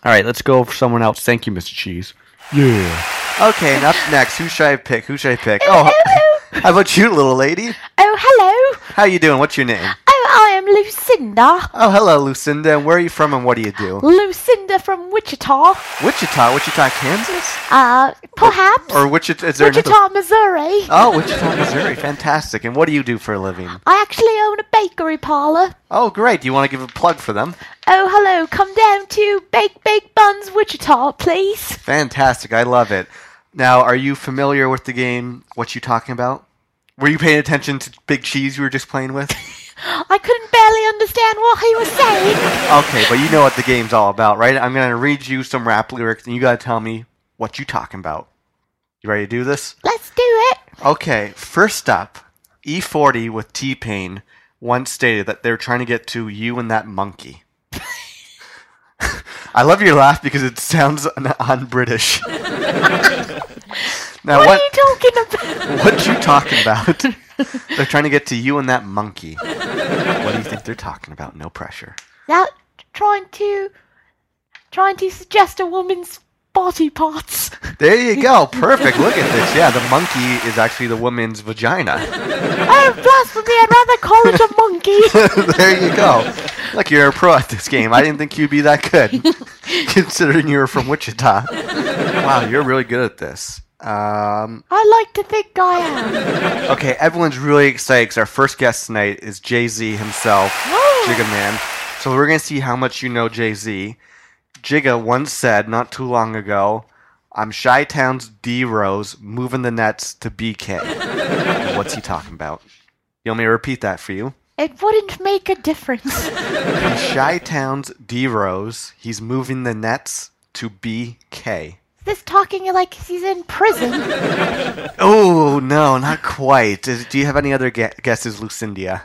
All right, let's go for someone else. Thank you, Mr. Cheese. Yeah. Okay, and up next, who should I pick? Who should I pick? Oh, how about you, little lady? Oh, hello. How you doing? What's your name? Oh, I am Lucinda. Oh, hello, Lucinda. And where are you from, and what do you do? Lucinda from Wichita. Wichita, Wichita, Kansas, Uh, perhaps. or Wichita? Is there Wichita, another? Missouri. Oh, Wichita, Missouri. Fantastic. And what do you do for a living? I actually own a bakery parlor. Oh, great. Do you want to give a plug for them? Oh, hello. Come down to Bake Bake Buns, Wichita, please. Fantastic. I love it. Now, are you familiar with the game? What you talking about? Were you paying attention to Big Cheese you were just playing with? I couldn't barely understand what he was saying. okay, but you know what the game's all about, right? I'm gonna read you some rap lyrics, and you gotta tell me what you talking about. You ready to do this? Let's do it. Okay, first up, E40 with T Pain once stated that they're trying to get to you and that monkey. I love your laugh because it sounds un- un-British. Now what, what? are you talking about? What you talking about? they're trying to get to you and that monkey. What do you think they're talking about? No pressure. That trying to trying to suggest a woman's body parts. There you go. Perfect. Look at this. Yeah, the monkey is actually the woman's vagina. oh, blasphemy! I'd rather call it a monkey. there you go. Look, you're a pro at this game. I didn't think you'd be that good, considering you were from Wichita. Wow, you're really good at this. Um, I like to think I am. okay, everyone's really excited because our first guest tonight is Jay Z himself, Jigga Man. So we're gonna see how much you know Jay Z. Jigga once said not too long ago, "I'm Chi Town's D Rose, moving the nets to BK." What's he talking about? You want me to repeat that for you? It wouldn't make a difference. Chi Town's D Rose. He's moving the nets to BK. This talking like he's in prison. Oh no, not quite. Uh, Do you have any other gue- guesses, Lucinda?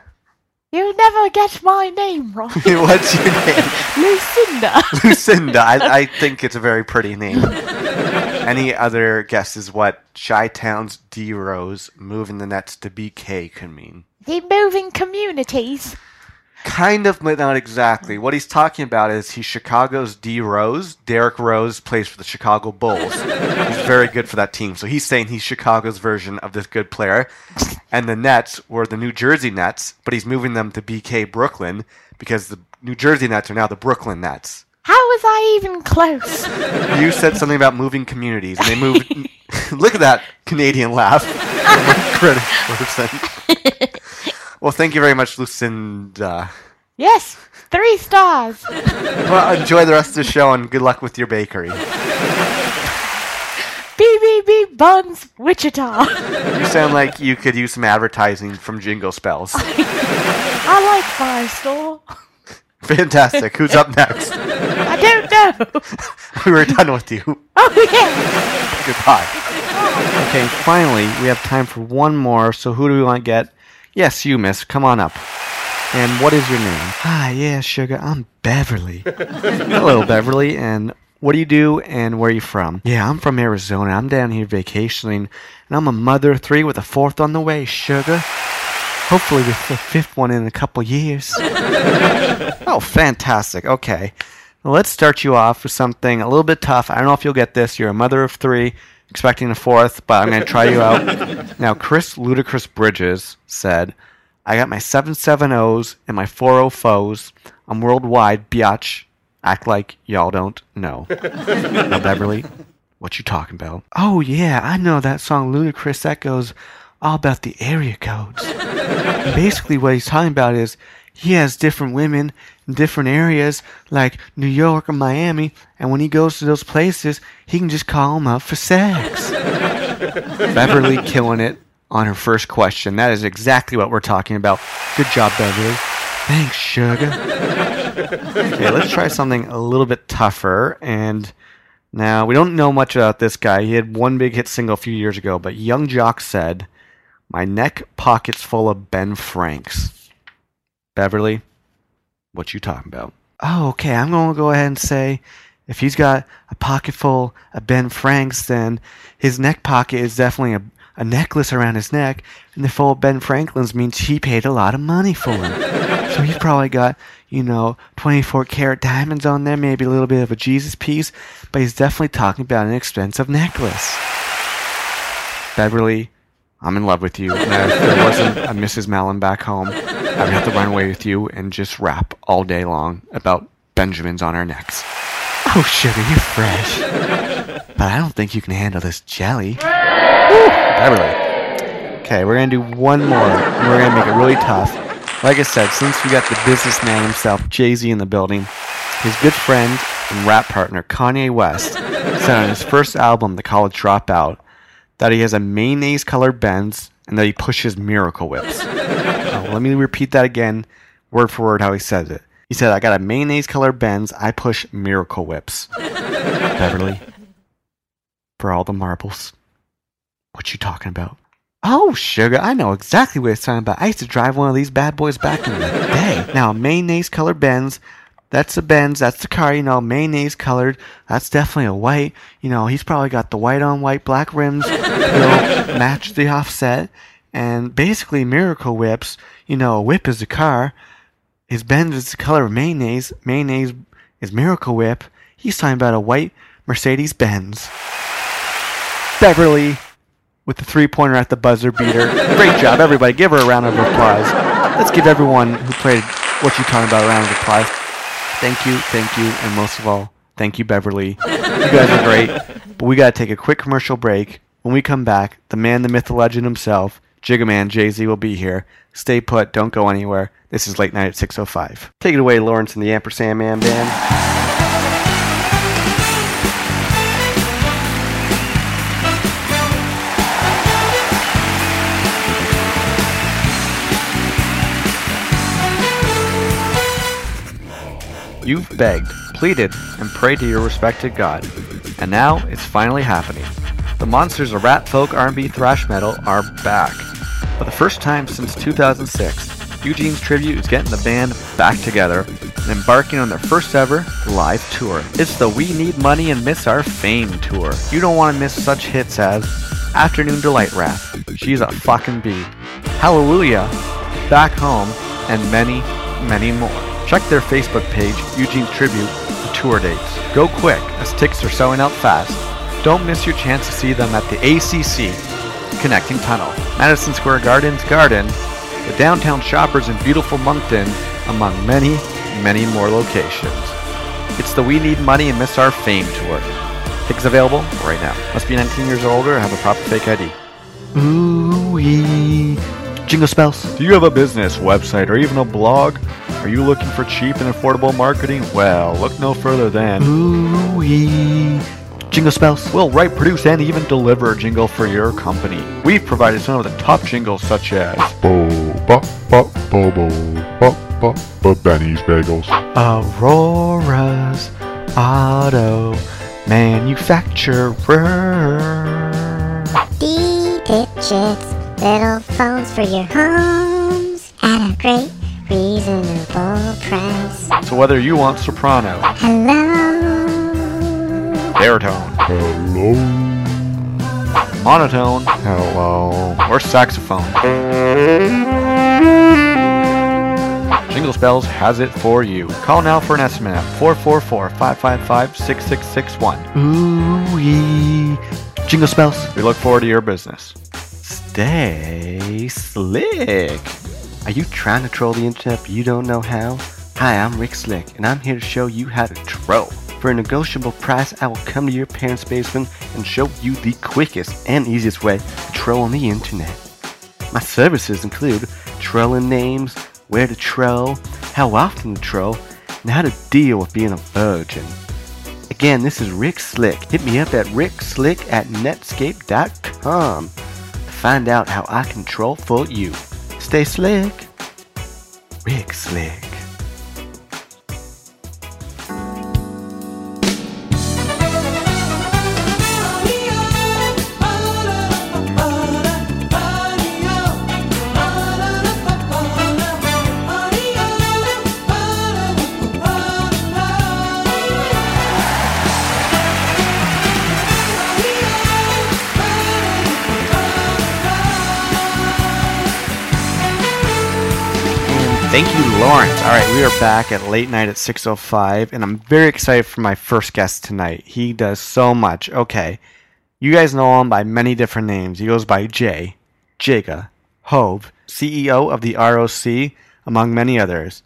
You never get my name wrong. What's your name? Lucinda. Lucinda. I, I think it's a very pretty name. Any other guesses what Chi Town's D Rose moving the Nets to BK could mean? The moving communities. Kind of, but not exactly. What he's talking about is he's Chicago's D Rose. Derrick Rose plays for the Chicago Bulls. he's very good for that team. So he's saying he's Chicago's version of this good player. And the Nets were the New Jersey Nets, but he's moving them to BK Brooklyn because the New Jersey Nets are now the Brooklyn Nets. How was I even close? You said something about moving communities, and they moved. Look at that Canadian laugh. British person. Well, thank you very much, Lucinda. Yes, three stars. Well, enjoy the rest of the show, and good luck with your bakery. BBB Buns, Wichita. You sound like you could use some advertising from Jingle Spells. I like my store. Fantastic. Who's up next? I don't know. we were done with you. Oh yeah. Goodbye. Oh. Okay, finally, we have time for one more. So who do we want to get? Yes, you, miss. Come on up. And what is your name? Ah, yeah, sugar. I'm Beverly. Hello, Beverly. And what do you do and where are you from? Yeah, I'm from Arizona. I'm down here vacationing. And I'm a mother of three with a fourth on the way, sugar. Hopefully with the fifth one in a couple years. oh, fantastic. Okay. Well, let's start you off with something a little bit tough. I don't know if you'll get this. You're a mother of three, expecting a fourth, but I'm going to try you out. Now, Chris Ludacris Bridges said, I got my 770s and my 40 foes. I'm worldwide, biatch. Act like y'all don't know. now, Beverly, what you talking about? Oh, yeah, I know that song Ludacris. That goes all about the area codes. Basically, what he's talking about is he has different women in different areas, like New York or Miami, and when he goes to those places, he can just call them up for sex. Beverly killing it on her first question. That is exactly what we're talking about. Good job, Beverly. Thanks, sugar. okay, let's try something a little bit tougher. And now we don't know much about this guy. He had one big hit single a few years ago, but Yung Joc said, "My neck pocket's full of Ben Franks." Beverly, what you talking about? Oh, okay. I'm going to go ahead and say if he's got a pocket full of Ben Franks, then his neck pocket is definitely a, a necklace around his neck, and the full of Ben Franklin's means he paid a lot of money for him. so he's probably got, you know, 24 karat diamonds on there, maybe a little bit of a Jesus piece, but he's definitely talking about an expensive necklace. Beverly, I'm in love with you. And if there wasn't a Mrs. Mallon back home, I would have to run away with you and just rap all day long about Benjamins on our necks. Oh, sugar, you're fresh. but I don't think you can handle this jelly. Woo, Beverly. Okay, we're going to do one more, and we're going to make it really tough. Like I said, since we got the businessman himself, Jay Z, in the building, his good friend and rap partner, Kanye West, said on his first album, The College Dropout, that he has a mayonnaise colored Benz and that he pushes miracle whips. Let me repeat that again, word for word, how he says it. He said, I got a mayonnaise colored Benz, I push miracle whips. Beverly, for all the marbles. What you talking about? Oh, sugar, I know exactly what he's talking about. I used to drive one of these bad boys back in the day. Now, mayonnaise colored Benz, that's the Benz, that's the car, you know, mayonnaise colored. That's definitely a white. You know, he's probably got the white on white black rims, you know, match the offset. And basically, Miracle Whips, you know, a whip is a car. His Benz is the color of mayonnaise. Mayonnaise is Miracle Whip. He's talking about a white Mercedes Benz. Beverly with the three pointer at the buzzer beater. Great job, everybody. Give her a round of applause. Let's give everyone who played what you're talking about a round of applause. Thank you, thank you, and most of all, thank you, Beverly. You guys are great. But we got to take a quick commercial break. When we come back, the man, the myth, the legend himself, Jigga Man Jay Z, will be here. Stay put, don't go anywhere. This is Late Night at 6.05. Take it away, Lawrence and the Ampersand Man Band. You've begged, pleaded, and prayed to your respected God, and now it's finally happening. The Monsters of Rat Folk R&B Thrash Metal are back. For the first time since 2006, Eugene's Tribute is getting the band back together and embarking on their first ever live tour. It's the We Need Money and Miss Our Fame tour. You don't want to miss such hits as Afternoon Delight Rap, She's a Fucking Bee, Hallelujah, Back Home, and many, many more. Check their Facebook page, Eugene's Tribute, for tour dates. Go quick, as tickets are selling out fast. Don't miss your chance to see them at the ACC Connecting Tunnel, Madison Square Gardens Garden, the downtown shoppers in beautiful Moncton, among many, many more locations. It's the We Need Money and Miss Our Fame tour. Tickets available right now. Must be 19 years or older and have a proper fake ID. Ooh-wee. Jingle spells. Do you have a business, website, or even a blog? Are you looking for cheap and affordable marketing? Well, look no further than Ooh-wee. Jingle spells. We'll write, produce, and even deliver a jingle for your company. We've provided some of the top jingles such as Bo, bo, bo, bo, bo, bo, bo, bo, Benny's Bagels. Aurora's Auto Manufacturer. D-digits, little phones for your homes at a great reasonable price. So whether you want soprano, Hello, baritone, Hello. monotone, Hello. or saxophone, Jingle Spells has it for you. Call now for an estimate at 444-555-6661. Ooh-wee. Jingle Spells. We look forward to your business. Stay slick. Are you trying to troll the internet but you don't know how? Hi, I'm Rick Slick, and I'm here to show you how to troll. For a negotiable price, I will come to your parents' basement and show you the quickest and easiest way to troll on the internet. My services include trolling names, where to troll, how often to troll, and how to deal with being a virgin. Again, this is Rick Slick. Hit me up at rickslick at netscape.com to find out how I can troll for you. Stay slick. Rick Slick. Thank you, Lawrence. All right, we are back at late night at 6:05, and I'm very excited for my first guest tonight. He does so much. Okay, you guys know him by many different names. He goes by Jay, Jigga, Hove, CEO of the ROC, among many others.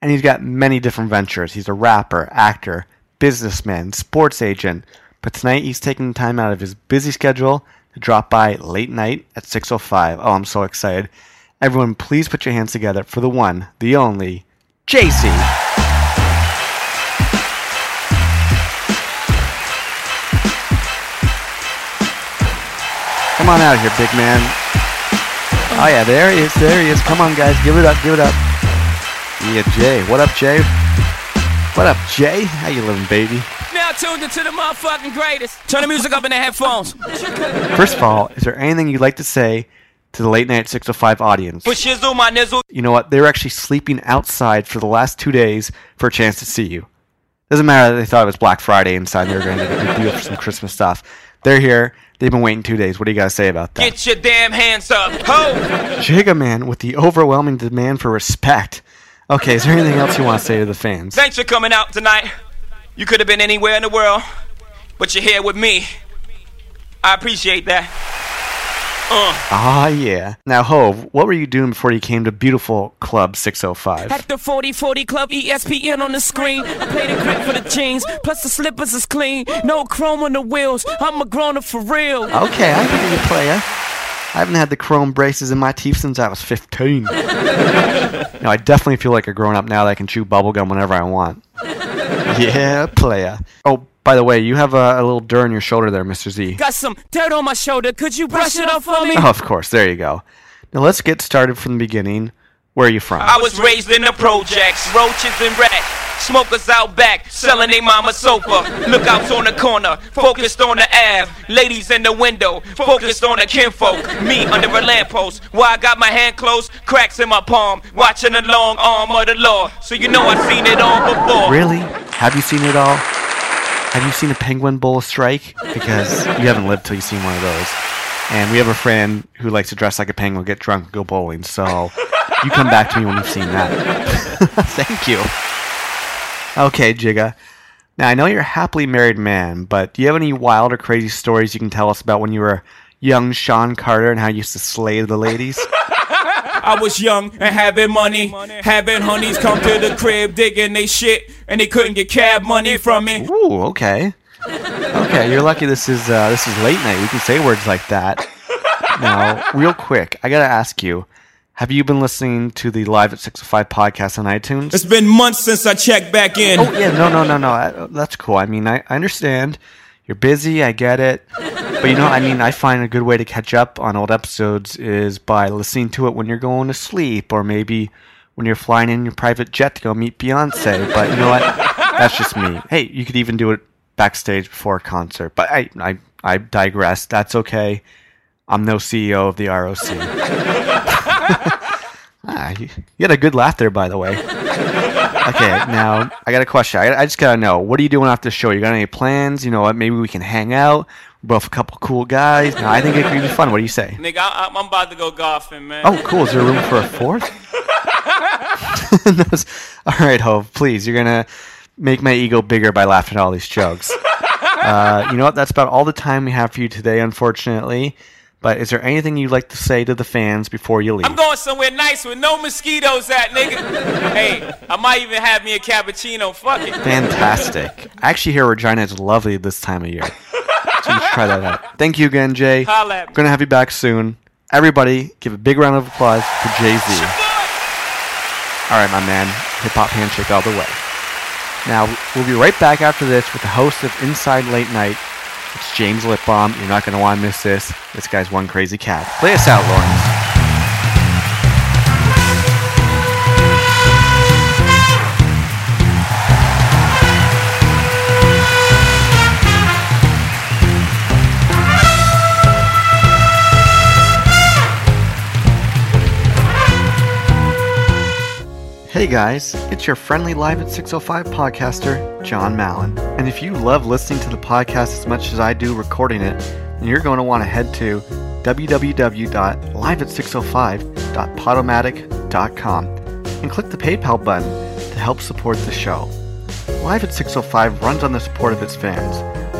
And he's got many different ventures. He's a rapper, actor, businessman, sports agent. But tonight he's taking time out of his busy schedule to drop by late night at 6:05. Oh, I'm so excited. Everyone, please put your hands together for the one, the only, JC. Come on out here, big man. Oh. oh yeah, there he is, there he is. Come on, guys, give it up, give it up. Yeah, Jay. What up, Jay? What up, Jay? How you living, baby? Now tuned into the motherfucking greatest. Turn the music up in the headphones. First of all, is there anything you'd like to say to the late night 605 audience? Put shizzle, my nizzle. You know what? They were actually sleeping outside for the last two days for a chance to see you. Doesn't matter that they thought it was Black Friday inside. They were going to do for some Christmas stuff. They're here. They've been waiting two days. What do you guys say about that? Get your damn hands up. Ho! Jigga Man with the overwhelming demand for respect. Okay, is there anything else you want to say to the fans? Thanks for coming out tonight. You could have been anywhere in the world, but you're here with me. I appreciate that. Uh. Ah, yeah. Now, Hove, what were you doing before you came to beautiful Club 605? At the 4040 Club, ESPN on the screen. I played a grip for the jeans, plus the slippers is clean. No chrome on the wheels. I'm a grown up for real. Okay, I hear you, player. I haven't had the chrome braces in my teeth since I was 15. you know, I definitely feel like a grown up now that I can chew bubblegum whenever I want. Yeah, player. Oh, by the way, you have a, a little dirt on your shoulder there, Mr. Z. Got some dirt on my shoulder. Could you brush it off for me? Oh, of course. There you go. Now let's get started from the beginning. Where are you from? I was raised in the projects, roaches and rats. Smokers out back, selling they mama sofa. Lookouts on the corner, focused on the Ave. Ladies in the window, focused on the kinfolk. Me under a lamppost, why I got my hand closed, cracks in my palm, watching the long arm of the law. So you know I've seen it all before. Really? Have you seen it all? Have you seen a penguin bowl strike? Because you haven't lived till you've seen one of those. And we have a friend who likes to dress like a penguin, get drunk, go bowling. So you come back to me when you've seen that. Thank you. Okay, Jigga. Now I know you're a happily married man, but do you have any wild or crazy stories you can tell us about when you were young Sean Carter and how you used to slay the ladies? I was young and having money, having honeys come to the crib digging they shit, and they couldn't get cab money from me. Ooh, okay. Okay, you're lucky this is uh, this is late night. We can say words like that. Now, real quick, I gotta ask you: Have you been listening to the Live at Six oh Five podcast on iTunes? It's been months since I checked back in. Oh yeah, no, no, no, no. That's cool. I mean, I, I understand. You're busy. I get it. But you know, I mean, I find a good way to catch up on old episodes is by listening to it when you're going to sleep, or maybe when you're flying in your private jet to go meet Beyonce. But you know what? That's just me. Hey, you could even do it backstage before a concert. But I, I, I digress. That's okay. I'm no CEO of the ROC. ah, you, you had a good laugh there, by the way. Okay, now I got a question. I, I just gotta know, what are you doing after the show? You got any plans? You know what? Maybe we can hang out. We're both a couple cool guys. Now, I think it could be fun. What do you say? Nigga, I, I'm about to go golfing, man. Oh, cool. Is there room for a fourth? All right, Hove, please. You're gonna make my ego bigger by laughing at all these jokes. Uh, you know what? That's about all the time we have for you today, unfortunately. But is there anything you'd like to say to the fans before you leave? I'm going somewhere nice with no mosquitoes at, nigga. hey, I might even have me a cappuccino. Fuck it. Fantastic. I actually hear Regina is lovely this time of year. So you should try that out. Thank you again, Jay. Holla at me. Gonna have you back soon. Everybody, give a big round of applause for Jay Z. All right, my man. Hip hop handshake all the way. Now, we'll be right back after this with the host of Inside Late Night. It's James Lipbaum. You're not going to want to miss this. This guy's one crazy cat. Play us out, Lawrence. Hey guys, it's your friendly Live at 605 podcaster, John Mallon. And if you love listening to the podcast as much as I do recording it, then you're going to want to head to www.liveat605.podomatic.com and click the PayPal button to help support the show. Live at 605 runs on the support of its fans,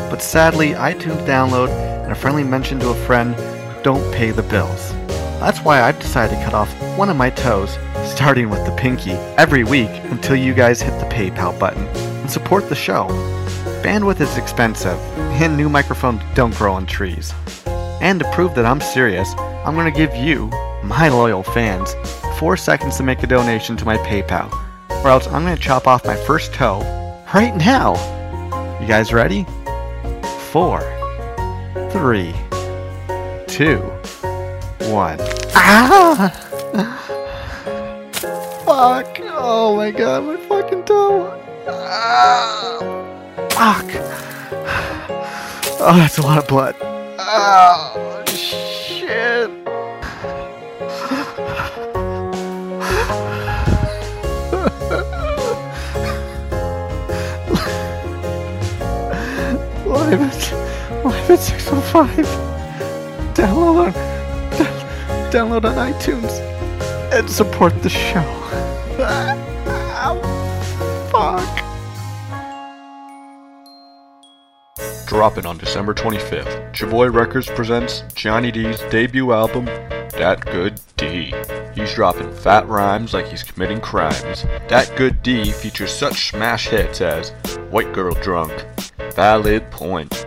but sadly, iTunes download and a friendly mention to a friend don't pay the bills. That's why I've decided to cut off one of my toes, starting with the pinky, every week until you guys hit the PayPal button and support the show. Bandwidth is expensive, and new microphones don't grow on trees. And to prove that I'm serious, I'm going to give you, my loyal fans, four seconds to make a donation to my PayPal, or else I'm going to chop off my first toe right now. You guys ready? Four, three, two, one. Ah! Fuck! Oh my god, my fucking toe! Ah! Fuck! Oh, that's a lot of blood. Oh, shit! Live at, live at 605. Download on, download on iTunes and support the show. Ow, fuck. Dropping on December 25th, Chaboy Records presents Johnny D's debut album, That Good D. He's dropping fat rhymes like he's committing crimes. That Good D features such smash hits as White Girl Drunk, Valid Point,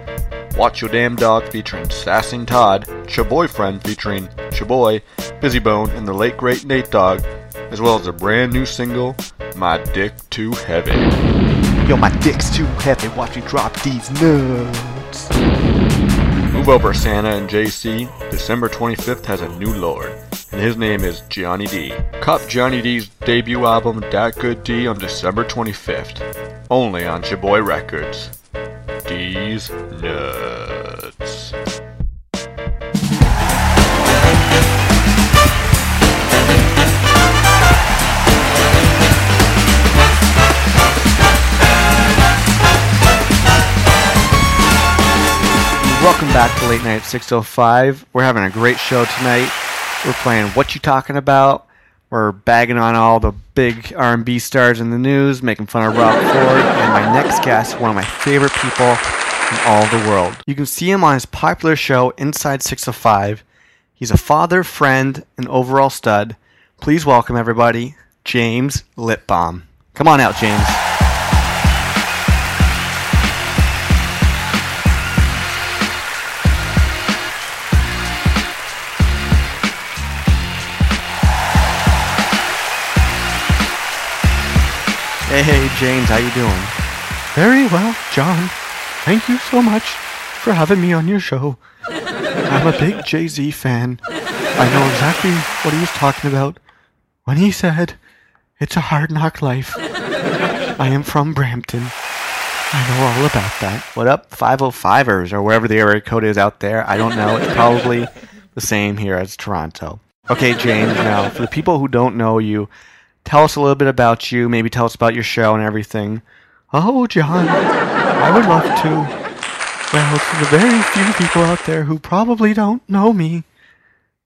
Watch Your Damn Dog featuring Sassing Todd, Chaboyfriend featuring Chaboy, Bizzy Bone, and the late great Nate Dogg, as well as a brand new single, My Dick Too Heavy. Yo, my dick's too heavy. Watch me drop these nuts. Move over, Santa and JC. December 25th has a new lord. and his name is Johnny D. Cop Johnny D's debut album, Dat Good D, on December 25th. Only on Chaboy Records. D's nuts. Welcome back to Late Night 605. We're having a great show tonight. We're playing What You Talking About. We're bagging on all the big R&B stars in the news, making fun of Rob Ford, and my next guest, one of my favorite people in all the world. You can see him on his popular show Inside 605. He's a father, friend, and overall stud. Please welcome everybody, James Lipbaum. Come on out, James. Hey, James, how you doing? Very well, John. Thank you so much for having me on your show. I'm a big Jay Z fan. I know exactly what he was talking about when he said, It's a hard knock life. I am from Brampton. I know all about that. What up, 505ers, or wherever the area code is out there? I don't know. It's probably the same here as Toronto. Okay, James, now, for the people who don't know you, tell us a little bit about you. Maybe tell us about your show and everything. Oh, John, I would love to. Well, to the very few people out there who probably don't know me,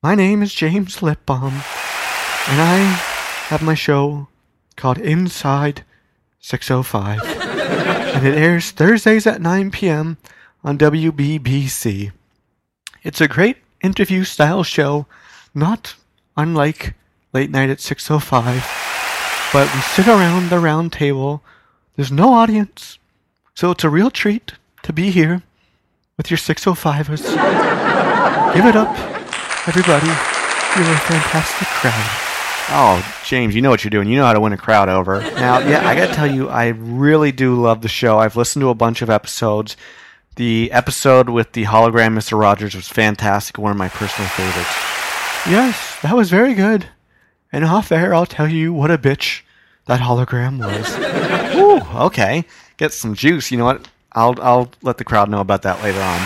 my name is James Lipbaum, and I have my show called Inside 605, and it airs Thursdays at 9 p.m. on WBBC. It's a great interview style show, not unlike Late Night at 605, but we sit around the round table. There's no audience, so it's a real treat to be here with your 605ers. Give it up, everybody. You're a fantastic crowd. Oh, James, you know what you're doing. You know how to win a crowd over. Now, yeah, I got to tell you, I really do love the show. I've listened to a bunch of episodes. The episode with the hologram Mr. Rogers was fantastic, one of my personal favorites. Yes, that was very good. And off air, I'll tell you what a bitch that hologram was. Ooh, okay. Get some juice. You know what? I'll I'll let the crowd know about that later on.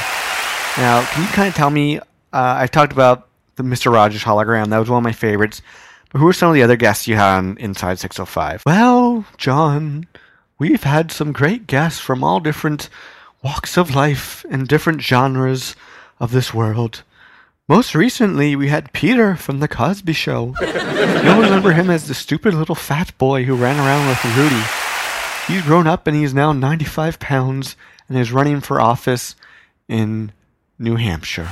Now, can you kind of tell me? Uh, I talked about the Mr. Rogers hologram. That was one of my favorites. But who are some of the other guests you had on Inside 605? Well, John, we've had some great guests from all different walks of life and different genres of this world. Most recently, we had Peter from The Cosby Show. You'll remember him as the stupid little fat boy who ran around with Rudy. He's grown up and he's now 95 pounds and is running for office in New Hampshire.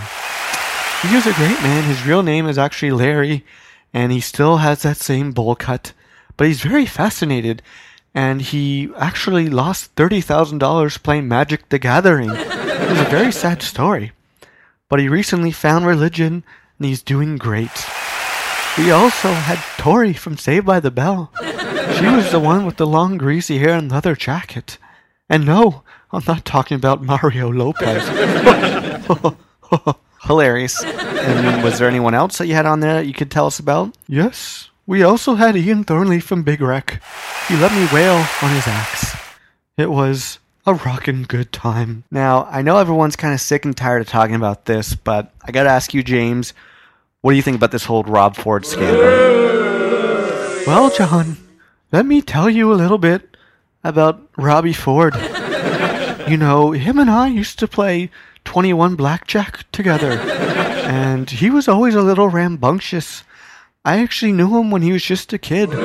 He is a great man. His real name is actually Larry, and he still has that same bowl cut. But he's very fascinated, and he actually lost $30,000 playing Magic the Gathering. It was a very sad story. But he recently found religion, and he's doing great. We also had Tori from Saved by the Bell. She was the one with the long greasy hair and leather jacket. And no, I'm not talking about Mario Lopez. Hilarious. And was there anyone else that you had on there that you could tell us about? Yes, we also had Ian Thornley from Big Wreck. He let me wail on his axe. It was a rockin' good time. Now, I know everyone's kind of sick and tired of talking about this, but I gotta ask you, James, what do you think about this whole Rob Ford scandal? Well, John, let me tell you a little bit about Robbie Ford. you know, him and I used to play 21 blackjack together, and he was always a little rambunctious. I actually knew him when he was just a kid. We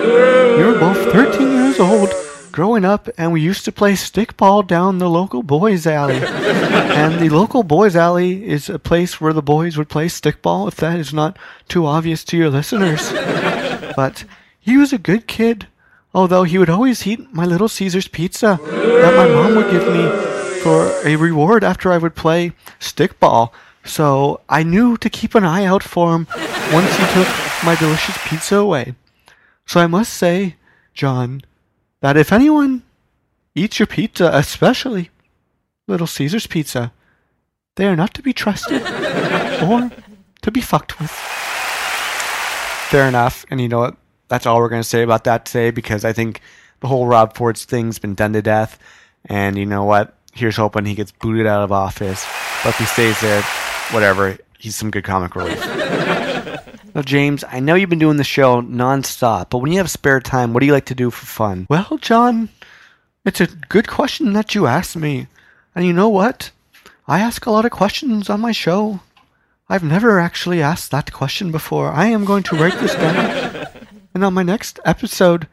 were both 13 years old, growing up, and we used to play stickball down the local boys' alley. and the local boys' alley is a place where the boys would play stickball, if that is not too obvious to your listeners. But he was a good kid, although he would always eat my little Caesar's pizza that my mom would give me for a reward after I would play stickball. So I knew to keep an eye out for him once he took my delicious pizza away. So I must say, John, that if anyone eats your pizza, especially Little Caesar's pizza, they are not to be trusted or to be fucked with. fair enough. And you know what? That's all we're going to say about that today because I think the whole Rob Ford's thing's been done to death. And you know what? Here's hoping he gets booted out of office. But if he stays there, whatever, he's some good comic relief. now, James, I know you've been doing the show nonstop, but when you have spare time, what do you like to do for fun? Well, John, it's a good question that you asked me. And you know what? I ask a lot of questions on my show. I've never actually asked that question before. I am going to write this down. and on my next episode,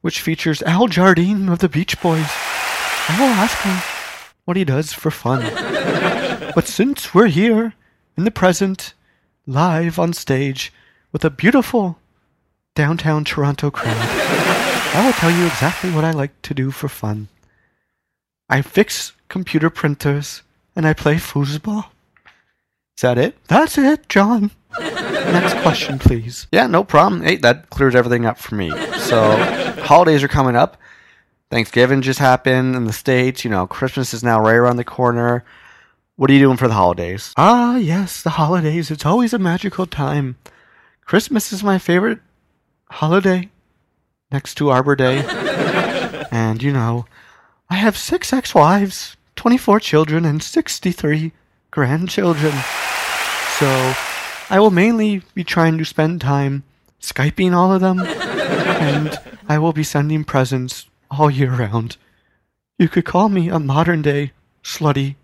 which features Al Jardine of the Beach Boys, I will ask him what he does for fun. but since we're here, in the present, live on stage, with a beautiful downtown Toronto crowd, I will tell you exactly what I like to do for fun. I fix computer printers and I play foosball. Is that it? That's it, John. Next question, please. Yeah, no problem. Hey, that clears everything up for me. So, holidays are coming up. Thanksgiving just happened in the States. You know, Christmas is now right around the corner. What are you doing for the holidays? Ah, yes, the holidays. It's always a magical time. Christmas is my favorite holiday, next to Arbor Day. and, you know, I have six ex wives, 24 children, and 63 grandchildren. So, I will mainly be trying to spend time Skyping all of them, and I will be sending presents all year round. You could call me a modern day slutty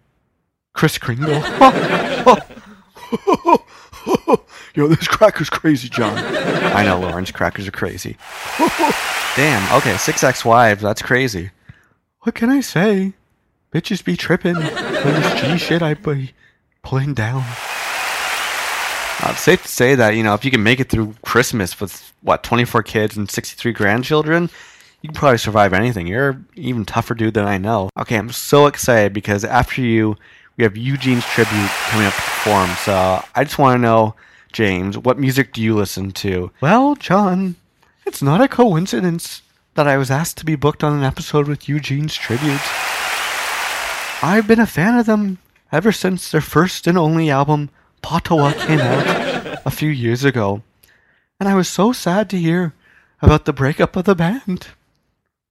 Kris Kringle. Yo, this cracker's crazy, John. I know, Lawrence. Crackers are crazy. Damn. Okay, six ex-wives. That's crazy. What can I say? Bitches be tripping this G shit I be pulling down. Uh, it's safe to say that you know if you can make it through Christmas with what 24 kids and 63 grandchildren, you can probably survive anything. You're an even tougher dude than I know. Okay, I'm so excited because after you, we have Eugene's tribute coming up to perform. So I just want to know, James, what music do you listen to? Well, John, it's not a coincidence that I was asked to be booked on an episode with Eugene's tribute. I've been a fan of them ever since their first and only album, Patois, came out a few years ago. And I was so sad to hear about the breakup of the band.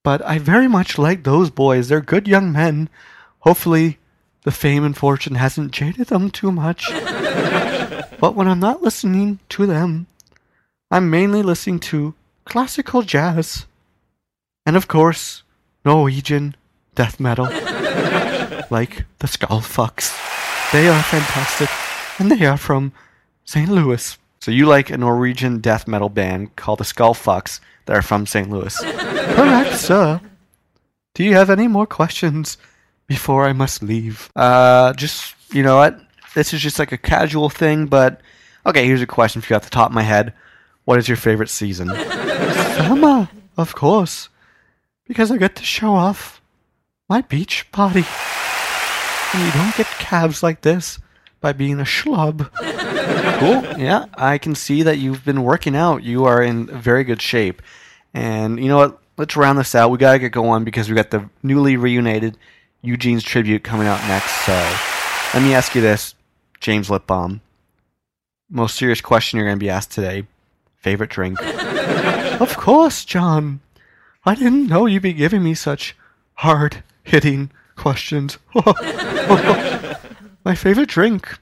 But I very much like those boys. They're good young men. Hopefully, the fame and fortune hasn't jaded them too much. but when I'm not listening to them, I'm mainly listening to classical jazz. And of course, Norwegian death metal. like the Skullfucks. They are fantastic. And they are from St. Louis. So you like a Norwegian death metal band called the Skullfucks that are from St. Louis? Correct, sir. Do you have any more questions before I must leave? Uh, just you know what? This is just like a casual thing, but okay. Here's a question for you off the top of my head. What is your favorite season? Summer, of course, because I get to show off my beach body. And you don't get calves like this by being a schlub. Cool. Yeah, I can see that you've been working out. You are in very good shape. And you know what? Let's round this out. We gotta get going because we got the newly reunited Eugene's tribute coming out next. So let me ask you this, James Lipbaum. Most serious question you're gonna be asked today. Favorite drink? Of course, John. I didn't know you'd be giving me such hard hitting questions. My favorite drink.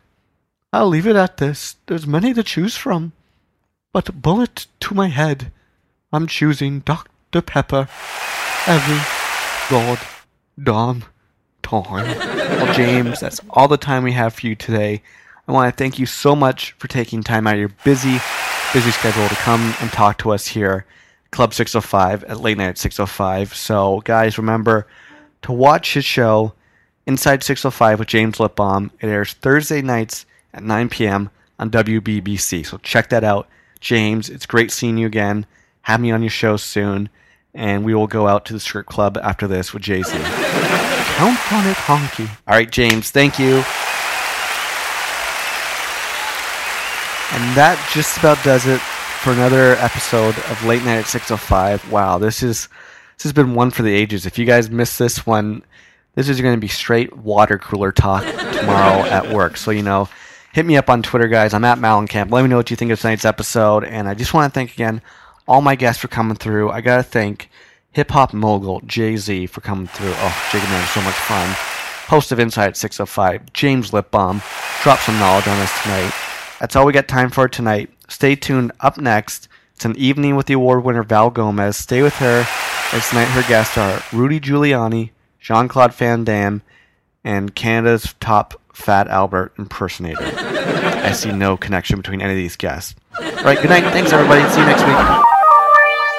I'll leave it at this. There's many to choose from. But bullet to my head, I'm choosing Dr. Pepper every god damn time. Well, James, that's all the time we have for you today. I want to thank you so much for taking time out of your busy, busy schedule to come and talk to us here, Club 605 at Late Night at 605. So, guys, remember to watch his show, Inside 605 with James Lipbaum. It airs Thursday nights at 9 p.m. on WBBC. So check that out. James, it's great seeing you again. Have me on your show soon. And we will go out to the strip club after this with Jay Z. Count on it, honky. All right, James, thank you. And that just about does it for another episode of Late Night at 605. Wow, this is this has been one for the ages. If you guys missed this one, this is going to be straight water cooler talk tomorrow at work. So, you know, hit me up on Twitter, guys. I'm at Malencamp. Let me know what you think of tonight's episode. And I just want to thank again all my guests for coming through. I got to thank hip hop mogul Jay Z for coming through. Oh, Jigga Man, so much fun. Host of Inside 605, James Lipbaum, drop some knowledge on us tonight. That's all we got time for tonight. Stay tuned. Up next, it's an evening with the award winner Val Gomez. Stay with her as tonight her guests are Rudy Giuliani, Jean Claude Van Damme, and Canada's top Fat Albert impersonator. I see no connection between any of these guests. All right, good night. Thanks, everybody. See you next week.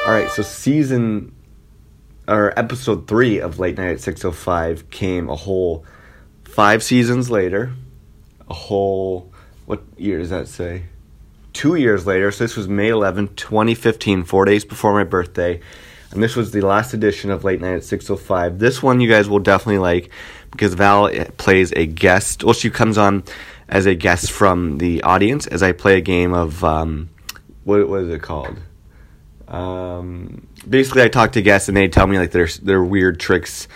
All right, so season or episode three of Late Night at 605 came a whole five seasons later. A whole, what year does that say? Two years later. So this was May 11, 2015, four days before my birthday. And this was the last edition of Late Night at 605. This one you guys will definitely like because Val eh, plays a guest. Well, she comes on as a guest from the audience as I play a game of, um, what, what is it called? Um, basically, I talk to guests and they tell me like their their weird tricks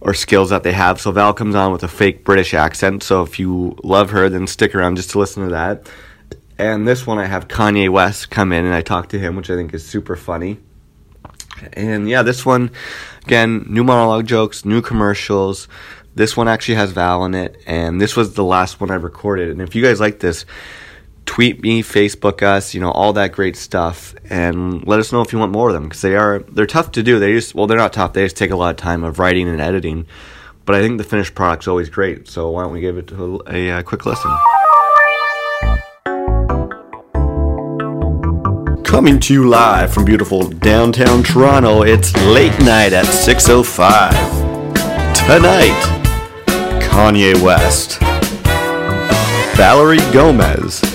or skills that they have. So Val comes on with a fake British accent. So if you love her, then stick around just to listen to that. And this one, I have Kanye West come in and I talk to him, which I think is super funny. And yeah, this one, again, new monologue jokes, new commercials. This one actually has Val in it, and this was the last one I recorded. And if you guys like this, tweet me, Facebook us, you know, all that great stuff, and let us know if you want more of them because they are they're tough to do. They just well, they're not tough. They just take a lot of time of writing and editing. But I think the finished product's always great. So why don't we give it a, a, a quick listen? Coming to you live from beautiful downtown Toronto, it's late night at 6:05. Tonight, Kanye West, Valerie Gomez,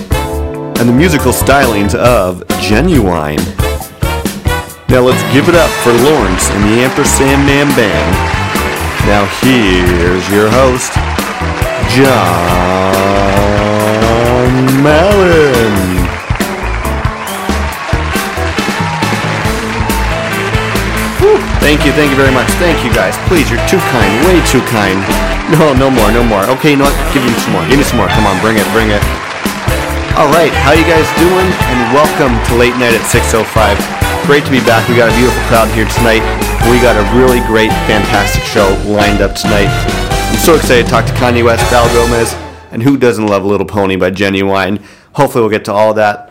and the musical stylings of Ginuwine. Now let's give it up for Lawrence and the Ampersand Man Band. Now here's your host, John Mallon. Thank you, thank you very much. Thank you guys. Please, you're too kind, way too kind. No, no more, no more. Okay, you know what? Give me some more. Give me some more. Come on, bring it, bring it. All right, how you guys doing? And welcome to Late Night at 6:05. Great to be back. We got a beautiful crowd here tonight. We got a really great, fantastic show lined up tonight. I'm so excited to talk to Kanye West, Val Gomez, and who doesn't love Little Pony by Ginuwine. Hopefully, we'll get to all that.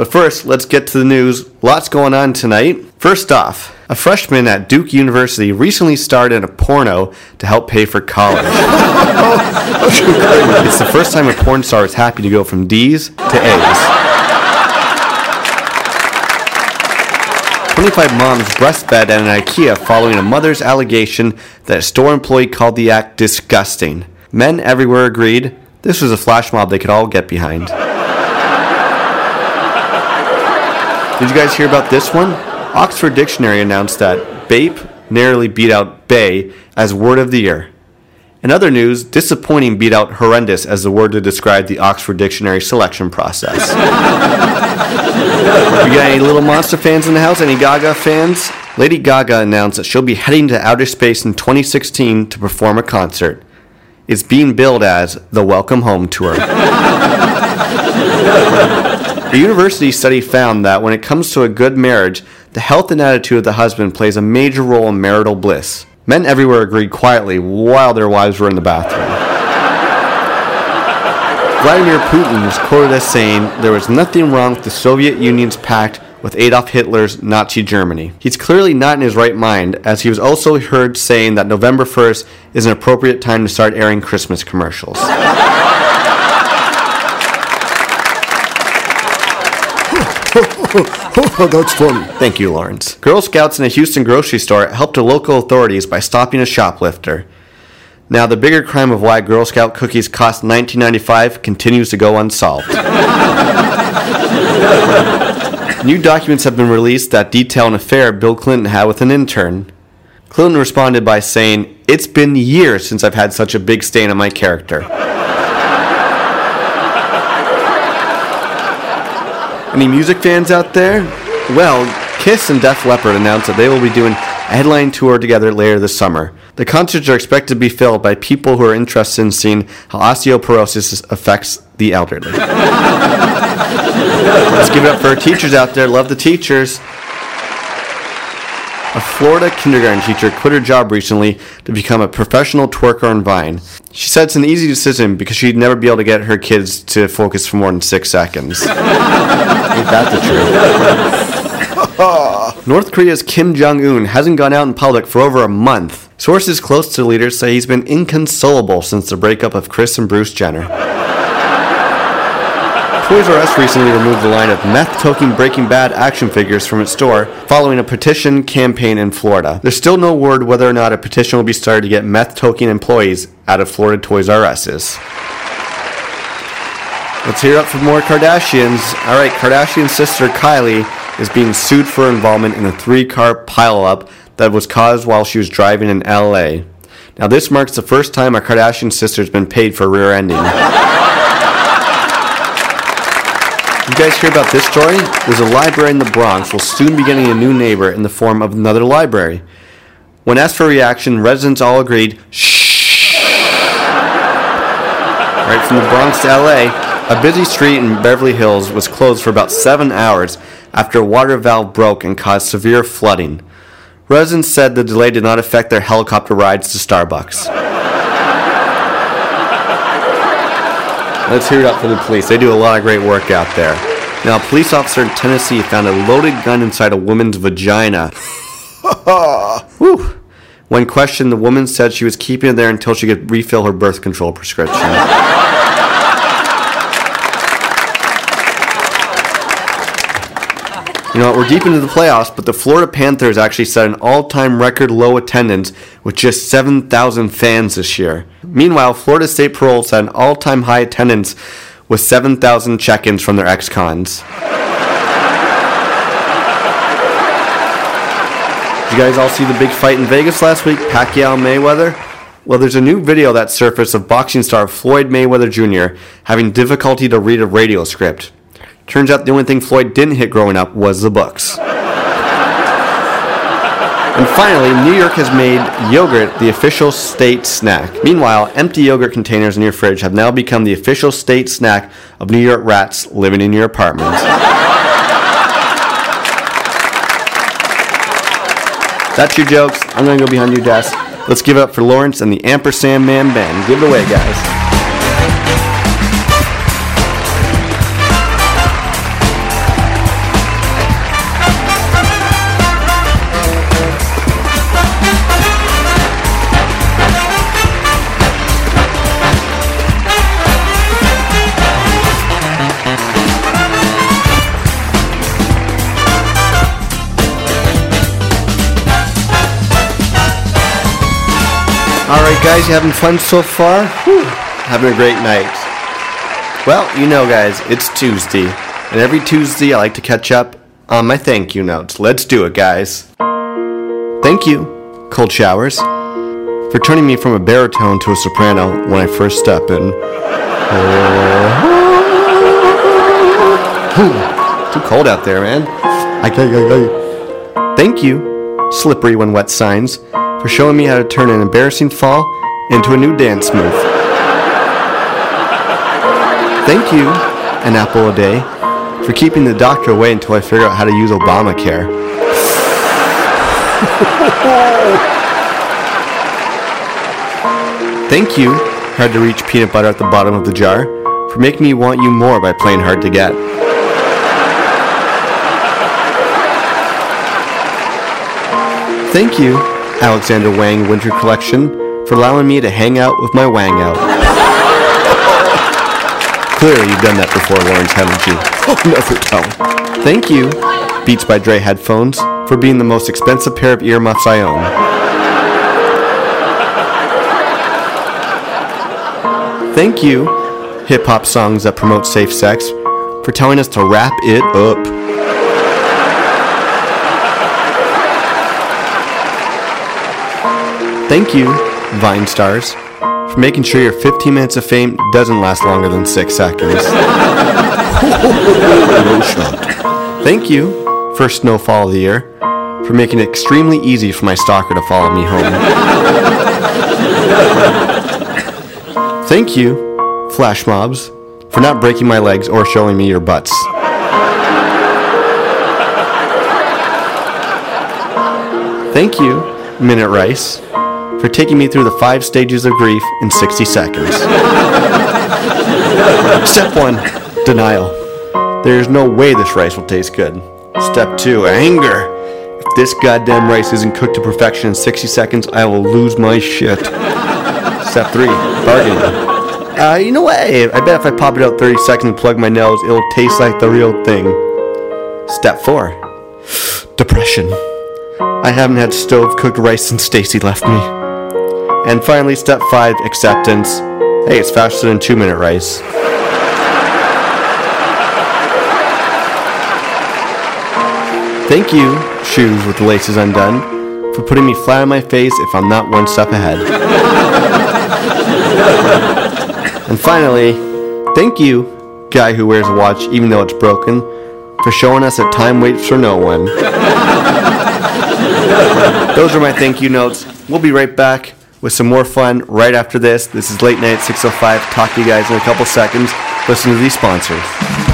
But first, let's get to the news. Lots going on tonight. First off, a freshman at Duke University recently starred in a porno to help pay for college. it's the first time a porn star is happy to go from D's to A's. 25 moms breastfed at an IKEA following a mother's allegation that a store employee called the act disgusting. Men everywhere agreed this was a flash mob they could all get behind. Did you guys hear about this one? Oxford Dictionary announced that vape narrowly beat out bae as word of the year. In other news, disappointing beat out horrendous as the word to describe the Oxford Dictionary selection process. you got any Little Monster fans in the house? Any Gaga fans? Lady Gaga announced that she'll be heading to outer space in 2016 to perform a concert. It's being billed as the Welcome Home Tour. A university study found that when it comes to a good marriage, the health and attitude of the husband plays a major role in marital bliss. Men everywhere agreed quietly while their wives were in the bathroom. Vladimir Putin was quoted as saying there was nothing wrong with the Soviet Union's pact with Adolf Hitler's Nazi Germany. He's clearly not in his right mind, as he was also heard saying that November 1st is an appropriate time to start airing Christmas commercials. That's funny. Thank you, Lawrence. Girl Scouts in a Houston grocery store helped the local authorities by stopping a shoplifter. Now, the bigger crime of why Girl Scout cookies cost $19.95 continues to go unsolved. New documents have been released that detail an affair Bill Clinton had with an intern. Clinton responded by saying, It's been years since I've had such a big stain on my character. Any music fans out there? Well, Kiss and Def Leppard announced that they will be doing a headline tour together later this summer. The concerts are expected to be filled by people who are interested in seeing how osteoporosis affects the elderly. Let's give it up for our teachers out there. Love the teachers. A Florida kindergarten teacher quit her job recently to become a professional twerker on Vine. She said it's an easy decision because she'd never be able to get her kids to focus for more than six seconds. Ain't that the truth? North Korea's Kim Jong un hasn't gone out in public for over a month. Sources close to the leader say he's been inconsolable since the breakup of Kris and Bruce Jenner. Toys R Us recently removed the line of meth toking Breaking Bad action figures from its store following a petition campaign in Florida. There's still no word whether or not a petition will be started to get meth toking employees out of Florida Toys R Us's. Let's hear up for more Kardashians. All right, Kardashian sister Kylie is being sued for involvement in a three-car pileup that was caused while she was driving in LA. Now, this marks the first time a Kardashian sister has been paid for rear-ending. You guys hear about this story? There's a library in the Bronx will soon be getting a new neighbor in the form of another library. When asked for reaction, residents all agreed, shh. Right from the Bronx to LA, a busy street in Beverly Hills was closed for about seven hours after a water valve broke and caused severe flooding. Residents said the delay did not affect their helicopter rides to Starbucks. Let's hear it up for the police. They do a lot of great work out there. Now, a police officer in Tennessee found a loaded gun inside a woman's vagina. Whew. When questioned, the woman said she was keeping it there until she could refill her birth control prescription. You know, we're deep into the playoffs, but the Florida Panthers actually set an all time record low attendance with just 7,000 fans this year. Meanwhile, Florida State Parole set an all time high attendance with 7,000 check ins from their ex cons. You guys all see the big fight in Vegas last week? Pacquiao Mayweather? Well, there's a new video that surfaced of boxing star Floyd Mayweather Jr. having difficulty to read a radio script. Turns out the only thing Floyd didn't hit growing up was the books. And finally, New York has made yogurt the official state snack. Meanwhile, empty yogurt containers in your fridge have now become the official state snack of New York rats living in your apartment. That's your jokes. I'm gonna go behind your desk. Let's give it up for Lawrence and the Ampersand Man Band. Give it away, guys. Alright, guys, you having fun so far? Whew. Having a great night. Well, you know, guys, it's Tuesday. And every Tuesday, I like to catch up on my thank you notes. Let's do it, guys. Thank you, Cold Showers, for turning me from a baritone to a soprano when I first step in. Too cold out there, man. I can't. Thank you, Slippery When Wet Signs, for showing me how to turn an embarrassing fall into a new dance move. Thank you, An Apple a Day, for keeping the doctor away until I figure out how to use Obamacare. Thank you, Hard to Reach Peanut Butter at the bottom of the jar, for making me want you more by playing hard to get. Thank you, Alexander Wang Winter Collection, for allowing me to hang out with my Wang out. Clearly, you've done that before, Lawrence, haven't you? Oh, never tell. Thank you, Beats by Dre headphones, for being the most expensive pair of earmuffs I own. Thank you, hip hop songs that promote safe sex, for telling us to wrap it up. Thank you, Vine Stars, for making sure your 15 minutes of fame doesn't last longer than 6 seconds. Thank you, first snowfall of the year, for making it extremely easy for my stalker to follow me home. Thank you, Flash Mobs, for not breaking my legs or showing me your butts. Thank you, Minute Rice, for taking me through the five stages of grief in 60 seconds. Step one denial. There's no way this rice will taste good. Step two anger. If this goddamn rice isn't cooked to perfection in 60 seconds, I will lose my shit. Step three bargaining. Uh, you know what? I bet if I pop it out 30 seconds and plug my nose, it'll taste like the real thing. Step four depression. I haven't had stove cooked rice since Stacy left me. And finally, step five acceptance. Hey, it's faster than two minute rice. Thank you, shoes with the laces undone, for putting me flat on my face if I'm not one step ahead. and finally, thank you, guy who wears a watch even though it's broken, for showing us that time waits for no one. Those are my thank you notes. We'll be right back with some more fun right after this. This is Late Night 605. Talk to you guys in a couple seconds. Listen to these sponsors.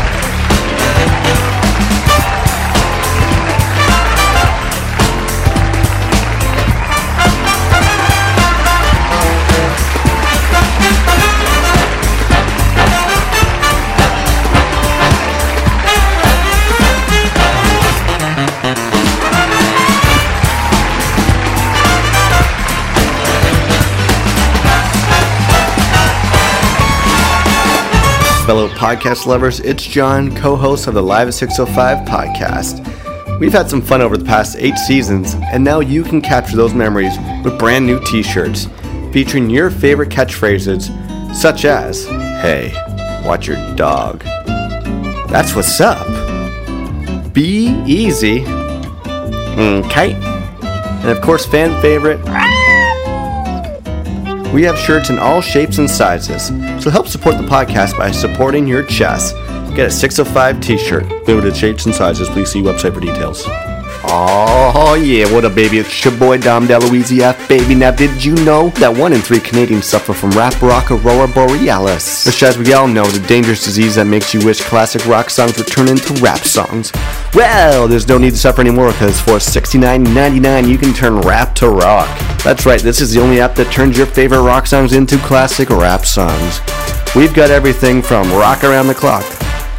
Fellow podcast lovers. It's John, co host of the Live at 605 podcast. We've had some fun over the past eight seasons, and now you can capture those memories with brand new t shirts featuring your favorite catchphrases, such as, Hey, watch your dog. That's what's up. Be easy. Mm, okay. And of course, fan favorite, we have shirts in all shapes and sizes, so help support the podcast by supporting your chest. Get a 605 t shirt. Limited shapes and sizes. Please see website for details. Oh yeah, what up, baby? It's your boy Dom DeLuise F, baby. Now, did you know that one in three Canadians suffer from rap rock aurora borealis? Which, as we all know, is a dangerous disease that makes you wish classic rock songs would turn into rap songs. Well, there's no need to suffer anymore because for $69.99 you can turn rap to rock. That's right, this is the only app that turns your favorite rock songs into classic rap songs. We've got everything from rock around the clock,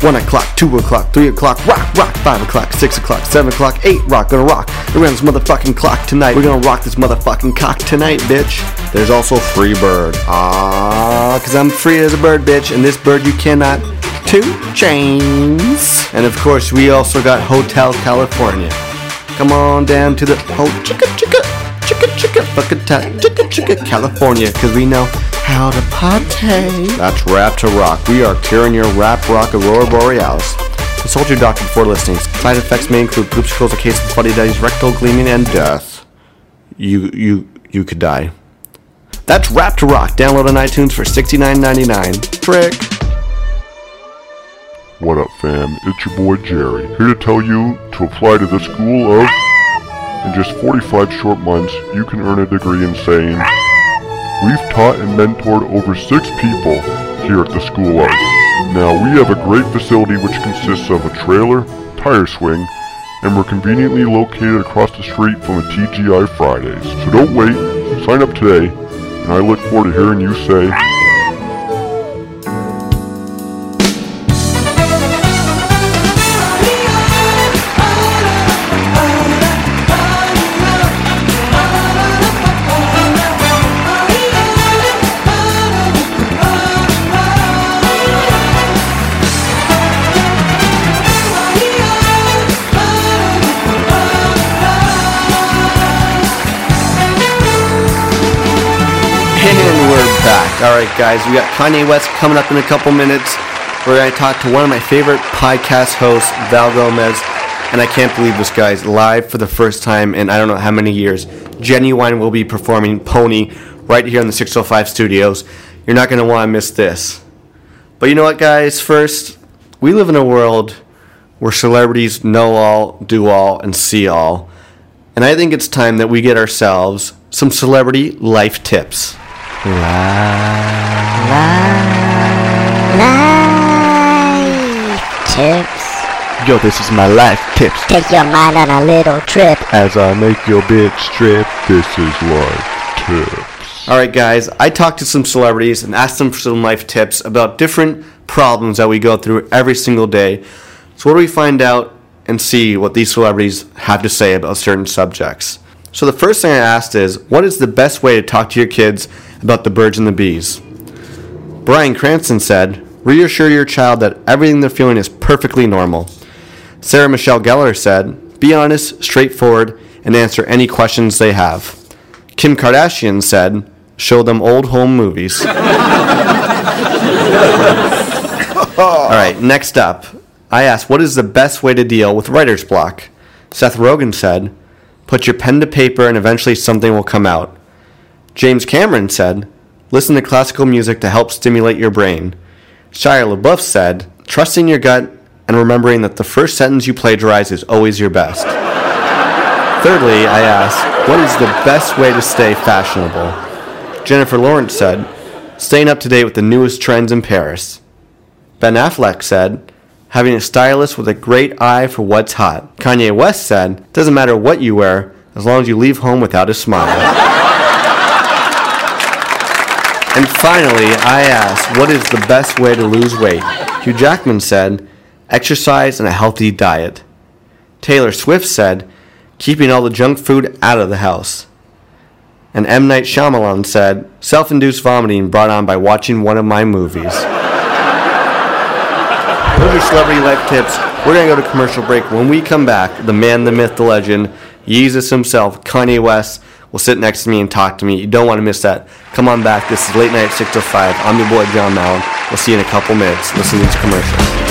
1 o'clock, 2 o'clock, 3 o'clock, rock, rock, 5 o'clock, 6 o'clock, 7 o'clock, 8 rock, gonna rock around this motherfucking clock tonight. We're gonna rock this motherfucking cock tonight, bitch. There's also Free Bird. Ah, cause I'm free as a bird, bitch, and this bird you cannot two chains. And of course, we also got Hotel California. Come on down to the oh chicka chicka chicka chicka fucking ta chicka chicka California, cause we know how to party. That's rap to rock. We are curing your rap rock aurora borealis. Consult your doctor before listening. Side effects may include poops, chills, a case of bloody days, rectal gleaming, and death. You you you could die. That's Rap to Rock. Download on iTunes for $69.99. Trick. What up, fam? It's your boy Jerry, here to tell you to apply to the School of. In just 45 short months, you can earn a degree in saying, We've taught and mentored over six people here at the School of. Now, we have a great facility which consists of a trailer, tire swing, and we're conveniently located across the street from the TGI Fridays. So don't wait, sign up today, and I look forward to hearing you say, All right, guys, we got Kanye West coming up in a couple minutes. We're going to talk to one of my favorite podcast hosts, Val Gomez. And I can't believe this guy's live for the first time in I don't know how many years. Ginuwine will be performing Pony right here in the 605 studios. You're not going to want to miss this. But you know what, guys? First, we live in a world where celebrities know all, do all, and see all. And I think it's time that we get ourselves some celebrity life tips. La tips. Yo, this is my life tips. Take your mind on a little trip. As I make your bitch strip, this is life tips. Alright, guys, I talked to some celebrities and asked them for some life tips about different problems that we go through every single day. So, what do we find out and see what these celebrities have to say about certain subjects? So, the first thing I asked is what is the best way to talk to your kids about the birds and the bees? Bryan Cranston said, reassure your child that everything they're feeling is perfectly normal. Sarah Michelle Gellar said, be honest, straightforward, and answer any questions they have. Kim Kardashian said, show them old home movies. All right, next up, I asked, what is the best way to deal with writer's block? Seth Rogen said, put your pen to paper and eventually something will come out. James Cameron said, listen to classical music to help stimulate your brain. Shia LaBeouf said, trusting your gut and remembering that the first sentence you plagiarize is always your best. Thirdly, I asked, what is the best way to stay fashionable? Jennifer Lawrence said, staying up to date with the newest trends in Paris. Ben Affleck said, having a stylist with a great eye for what's hot. Kanye West said, doesn't matter what you wear, as long as you leave home without a smile. and finally, I asked, what is the best way to lose weight? Hugh Jackman said, exercise and a healthy diet. Taylor Swift said, keeping all the junk food out of the house. And M. Night Shyamalan said, self induced vomiting brought on by watching one of my movies. Those are celebrity life tips. We're going to go to commercial break. When we come back, the man, the myth, the legend, Jesus himself, Kanye West, will sit next to me and talk to me. You don't want to miss that. Come on back. This is Late Night 605. I'm your boy, John Mallon. We'll see you in a couple minutes. Listen to these commercials.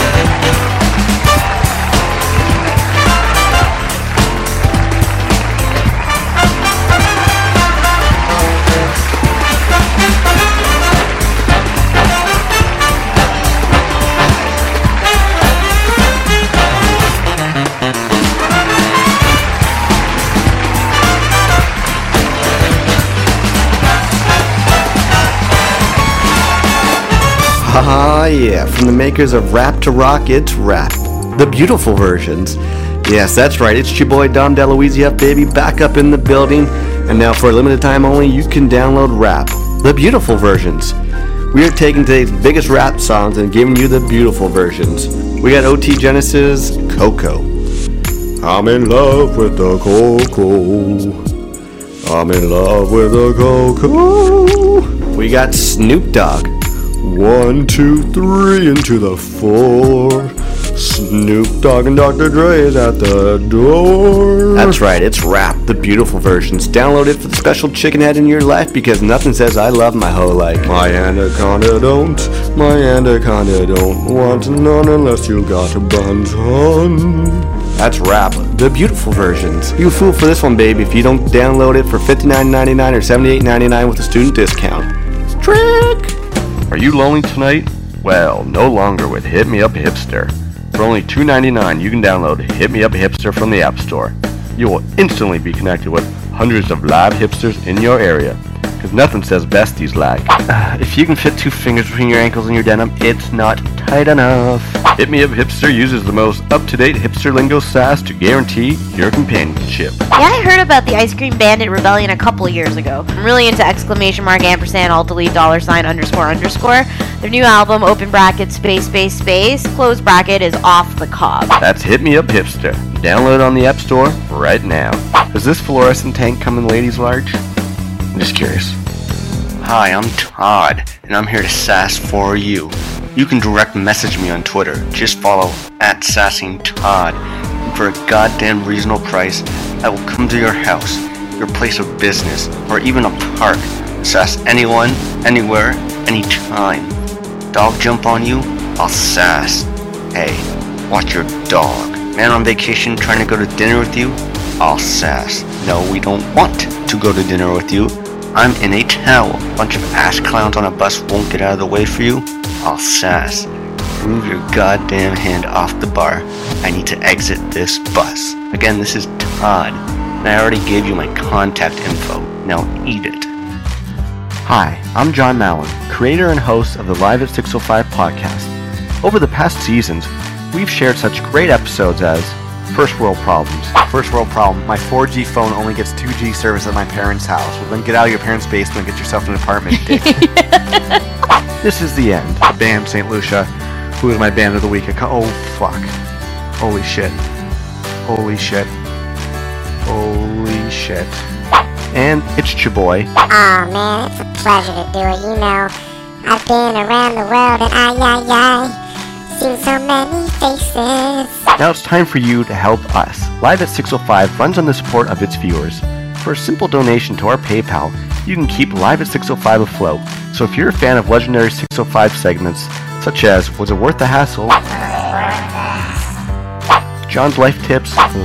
Ah, yeah, from the makers of Rap to Rock, it's Rap. The beautiful versions. Yes, that's right, it's your boy Dom DeLuizia, baby, back up in the building. And now, for a limited time only, you can download Rap. The beautiful versions. We are taking today's biggest rap songs and giving you the beautiful versions. We got OT Genasis, Coco. I'm in love with the Coco. I'm in love with the Coco. We got Snoop Dogg. One, two, three, into the four. Snoop Dogg and Dr. Dre is at the door. That's right, it's rap, the beautiful versions. Download it for the special chicken head in your life because nothing says I love my hoe like my anaconda don't, my anaconda don't want none unless you got a buns on. That's rap, the beautiful versions. You fool for this one, baby, if you don't download it for $59.99 or $78.99 with a student discount. Trick! Are you lonely tonight? Well, no longer with Hit Me Up Hipster. For only $2.99, you can download Hit Me Up Hipster from the App Store. You will instantly be connected with hundreds of live hipsters in your area. Because nothing says besties like. "Uh, if you can fit two fingers between your ankles and your denim, it's not tight enough. Hit Me Up Hipster uses the most up-to-date hipster lingo sass to guarantee your companionship. Yeah, I heard about the Ice Cream Bandit Rebellion a couple years ago. I'm really into exclamation mark ampersand alt delete dollar sign underscore underscore. Their new album, open bracket space space space, close bracket is off the cob. That's Hit Me Up Hipster. Download on the App Store right now. Does this fluorescent tank come in ladies large? I'm just curious. Hi, I'm Todd, and I'm here to sass for you. You can direct message me on Twitter. Just follow at sassing Todd. And for a goddamn reasonable price, I will come to your house, your place of business, or even a park. Sass anyone, anywhere, anytime. Dog jump on you? I'll sass. Hey, watch your dog. Man on vacation trying to go to dinner with you? I'll sass. No, we don't want to go to dinner with you. I'm in a towel. Bunch of ass clowns on a bus won't get out of the way for you. I'll sass. Move your goddamn hand off the bar. I need to exit this bus. Again, this is Todd, and I already gave you my contact info. Now eat it. Hi, I'm John Mallon, creator and host of the Live at 605 podcast. Over the past seasons, we've shared such great episodes as First World Problems. First World Problem, my 4G phone only gets 2G service at my parents' house. Well, then get out of your parents' basement and get yourself an apartment, dick. this is the end. Band St. Lucia, who is my band of the week. Oh, fuck. Holy shit. Holy shit. Holy shit. And it's Chaboy. Oh man, it's a pleasure to do it. You know, I've been around the world and I, I, I, seen so many faces. Now it's time for you to help us. Live at 605 runs on the support of its viewers. For a simple donation to our PayPal, you can keep Live at 605 afloat. So if you're a fan of legendary 605 segments, such as Was It Worth the Hassle? John's Life Tips, Life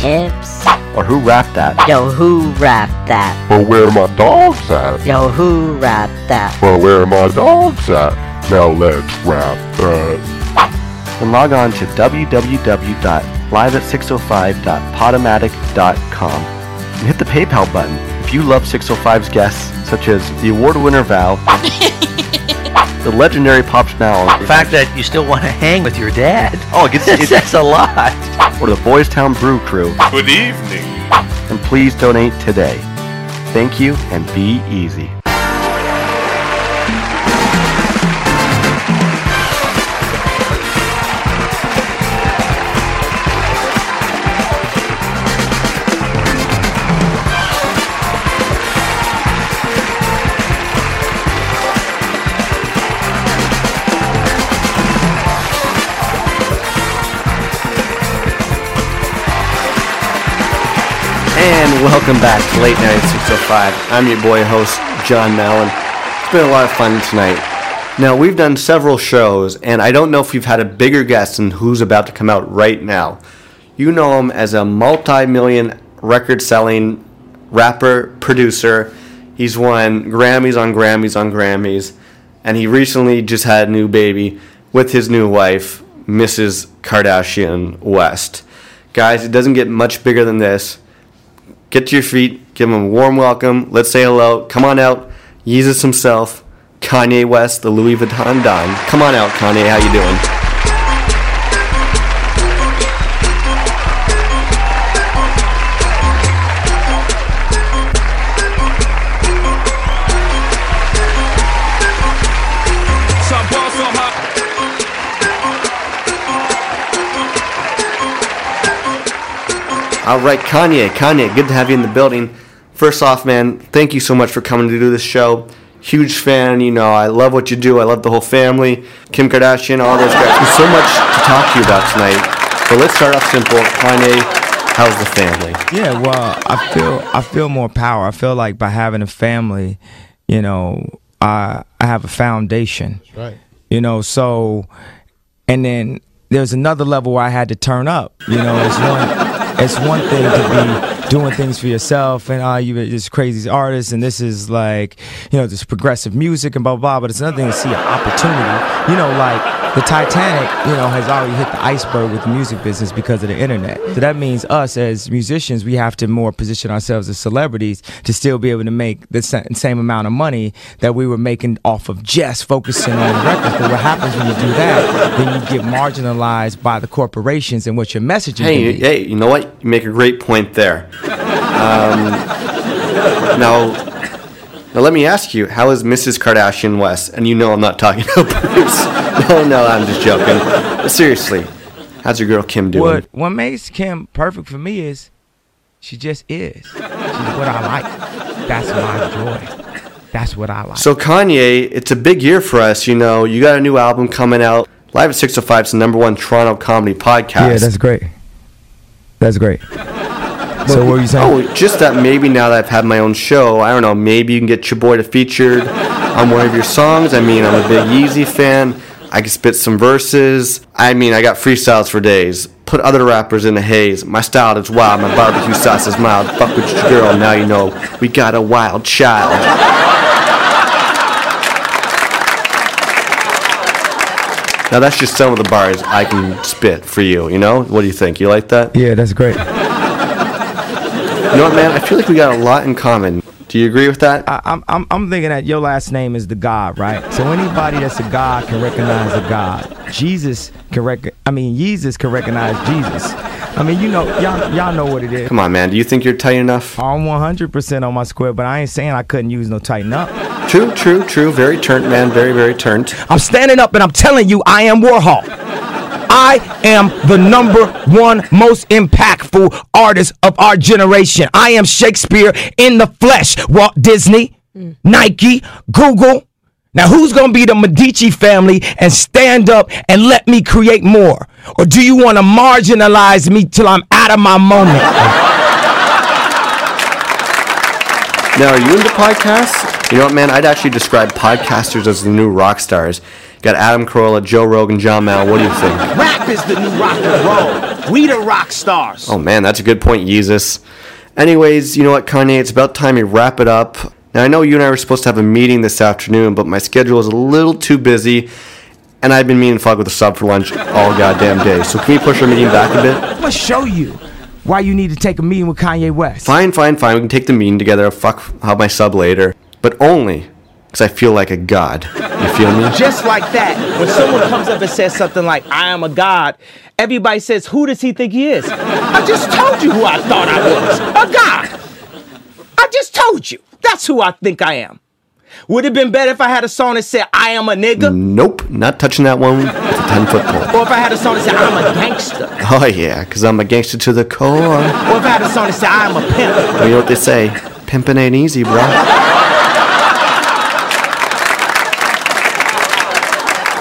tips. or Who Wrapped That? Yo, who Wrapped that? Well, where are my dogs at? Yo, who Wrapped that? Well, where are my dogs at? Now let's wrap that. and log on to www.liveat605.podomatic.com and hit the PayPal button. If you love 605's guests, such as the award winner Val, the legendary Pops Now, The fact that you still want to hang with your dad. oh, it gets It it, says a lot. or the Boys Town Brew Crew, Good evening. and please donate today. Thank you and be easy. And welcome back to Late Night 605. I'm your boy host, John Mallon. It's been a lot of fun tonight. Now, we've done several shows, and I don't know if we've had a bigger guest than who's about to come out right now. You know him as a multi million record selling rapper, producer. He's won Grammys on Grammys on Grammys, and he recently just had a new baby with his new wife, Mrs. Kardashian West. Guys, it doesn't get much bigger than this get to your feet, give him a warm welcome. Let's say hello. Come on out. Yeezus himself, Kanye West, the Louis Vuitton Don. Come on out, Kanye. How you doing? All right, Kanye. Kanye, good to have you in the building. First off, man, thank you so much for coming to do this show. Huge fan. You know, I love what you do. I love the whole family. Kim Kardashian, all those guys. There's so much to talk to you about tonight. But let's start off simple. Kanye, how's the family? Yeah, well, I feel I feel more power. I feel like by having a family, you know, I I have a foundation. That's right. You know, so and then there's another level where I had to turn up. You know, it's one it's one thing to be doing things for yourself and ah, you're this crazy artist and this is like you know this progressive music and blah blah. blah but it's another thing to see an opportunity. You know, like the Titanic, you know, has already hit the iceberg with the music business because of the internet. So that means us as musicians, we have to more position ourselves as celebrities to still be able to make the same amount of money that we were making off of just focusing on the records. But what happens when you do that, then you get marginalized by the corporations and what your messaging Hey, hey, you know what? You make a great point there. Um, now, now let me ask you, how is Mrs. Kardashian West? And you know I'm not talking about Bruce. No, no, I'm just joking. But seriously, how's your girl Kim doing? What what makes Kim perfect for me is she just is. She's what I like. That's my joy. That's what I like. So Kanye, it's a big year for us. You know, you got a new album coming out. Live at 605 is the number one Toronto comedy podcast. Yeah, that's great. That's great. So what were you saying? Oh, just that maybe now that I've had my own show, I don't know, maybe you can get your boy to featured on one of your songs. I mean, I'm a big Yeezy fan. I can spit some verses. I mean, I got freestyles for days. Put other rappers in the haze. My style is wild. My barbecue sauce is mild. Fuck with your girl. Now you know we got a wild child. Now that's just some of the bars I can spit for you. You know? What do you think? You like that? Yeah, that's great. You know what, man? I feel like we got a lot in common. Do you agree with that? I, I'm, I'm, I'm thinking that your last name is the God, right? So anybody that's a God can recognize a God. Jesus can rec- I mean, Jesus can recognize Jesus. I mean, you know, y'all, y'all know what it is. Come on, man. Do you think you're tight enough? I'm 100% on my square, but I ain't saying I couldn't use no tighten up. True, true, true. Very turnt, man. Very, very turnt. I'm standing up and I'm telling you, I am Warhol. I am the number one most impactful artist of our generation. I am Shakespeare in the flesh. Walt Disney, hmm. Nike, Google. Now, who's going to be the Medici family and stand up and let me create more? Or do you want to marginalize me till I'm out of my moment? Now, are you into podcasts? You know what, man? I'd actually describe podcasters as the new rock stars. Got Adam Carolla, Joe Rogan, John Mal. What do you think? Rap is the new rock and roll. We the rock stars. Oh man, that's a good point, Yeezus. Anyways, you know what, Kanye? It's about time we wrap it up. Now I know you and I were supposed to have a meeting this afternoon, but my schedule is a little too busy, and I've been meaning to fuck with a sub for lunch all goddamn day. So can we push our meeting back a bit? I'm going to show you why you need to take a meeting with Kanye West. Fine, fine, fine. We can take the meeting together. I'll fuck have my sub later, but only because I feel like a god. You feel me? Just like that, when someone comes up and says something like, I am a god, everybody says, Who does he think he is? I just told you who I thought I was a god. I just told you. That's who I think I am. Would it have been better if I had a song that said, I am a nigga? Nope, not touching that one with a 10 foot pole. Or if I had a song that said, I'm a gangster? Oh yeah, because I'm a gangster to the core. Or if I had a song that said, I'm a pimp? Well, you know what they say? Pimping ain't easy, bro.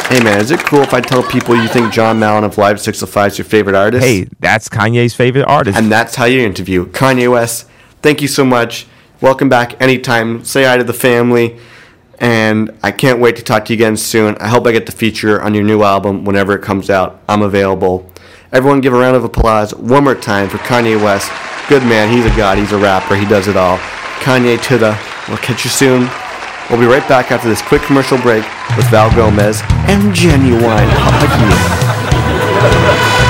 Hey man, is it cool if I tell people you think John Mallon of Live 605 is your favorite artist? Hey, that's Kanye's favorite artist. And that's how you interview Kanye West. Thank you so much. Welcome back anytime. Say hi to the family. And I can't wait to talk to you again soon. I hope I get to feature on your new album whenever it comes out. I'm available. Everyone give a round of applause one more time for Kanye West. Good man. He's a god. He's a rapper. He does it all. Kanye to the. We'll catch you soon. We'll be right back after this quick commercial break with Val Gomez and Ginuwine. How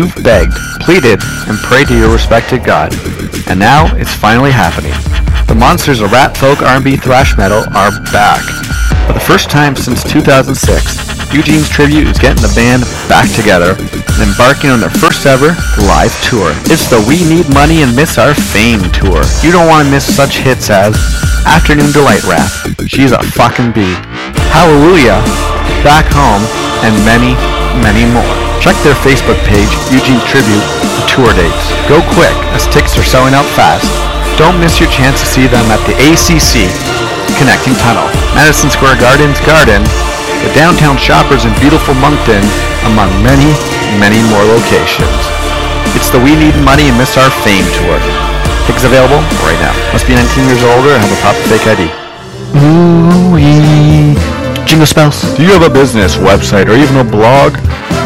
You've begged, pleaded, and prayed to your respected God, and now it's finally happening. The monsters of rap, folk, R&B, thrash metal are back. For the first time since 2006, Eugene's Tribute is getting the band back together and embarking on their first ever live tour. It's the We Need Money and Miss Our Fame tour. You don't want to miss such hits as Afternoon Delight Rap, She's a Fucking Bee, Hallelujah, Back Home, and many, many more. Check their Facebook page, Eugene Tribute, for tour dates. Go quick, as tickets are selling out fast. Don't miss your chance to see them at the ACC Connecting Tunnel, Madison Square Garden's Garden, the Downtown Shoppers in beautiful Moncton, among many, many more locations. It's the We Need Money and Miss Our Fame tour. Tickets available right now. Must be 19 years or older and have a proper fake ID. Ooh-wee. Jingle spells. Do you have a business, website, or even a blog?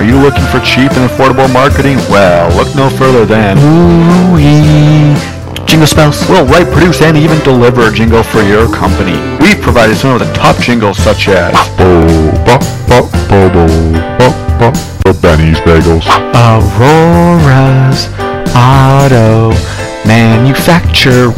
Are you looking for cheap and affordable marketing? Well, look no further than Ooh-wee. Jingle spells. We'll write, produce, and even deliver a jingle for your company. We've provided some of the top jingles such as Bo, bo, bo, bo, bo, bo, bo, bo, Benny's Bagels. Aurora's Auto Manufacturer.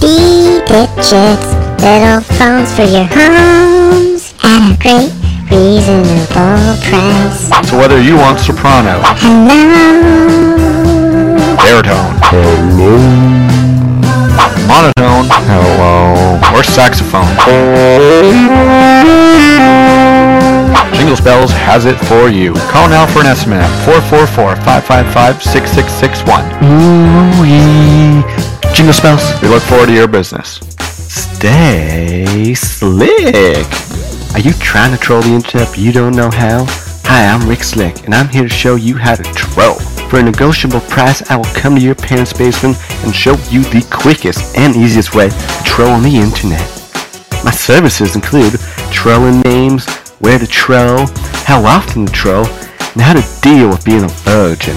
B-digits, little phones for your homes at a great reasonable price. So whether you want soprano, Hello, baritone, Hello. monotone, Hello. or saxophone, Jingle Spells has it for you. Call now for an estimate at 444-555-6661. Ooh-wee. Jingle spells. We look forward to your business. Stay slick. Are you trying to troll the internet but you don't know how? Hi, I'm Rick Slick, and I'm here to show you how to troll. For a negotiable price, I will come to your parents' basement and show you the quickest and easiest way to troll on the internet. My services include trolling names, where to troll, how often to troll, and how to deal with being a virgin.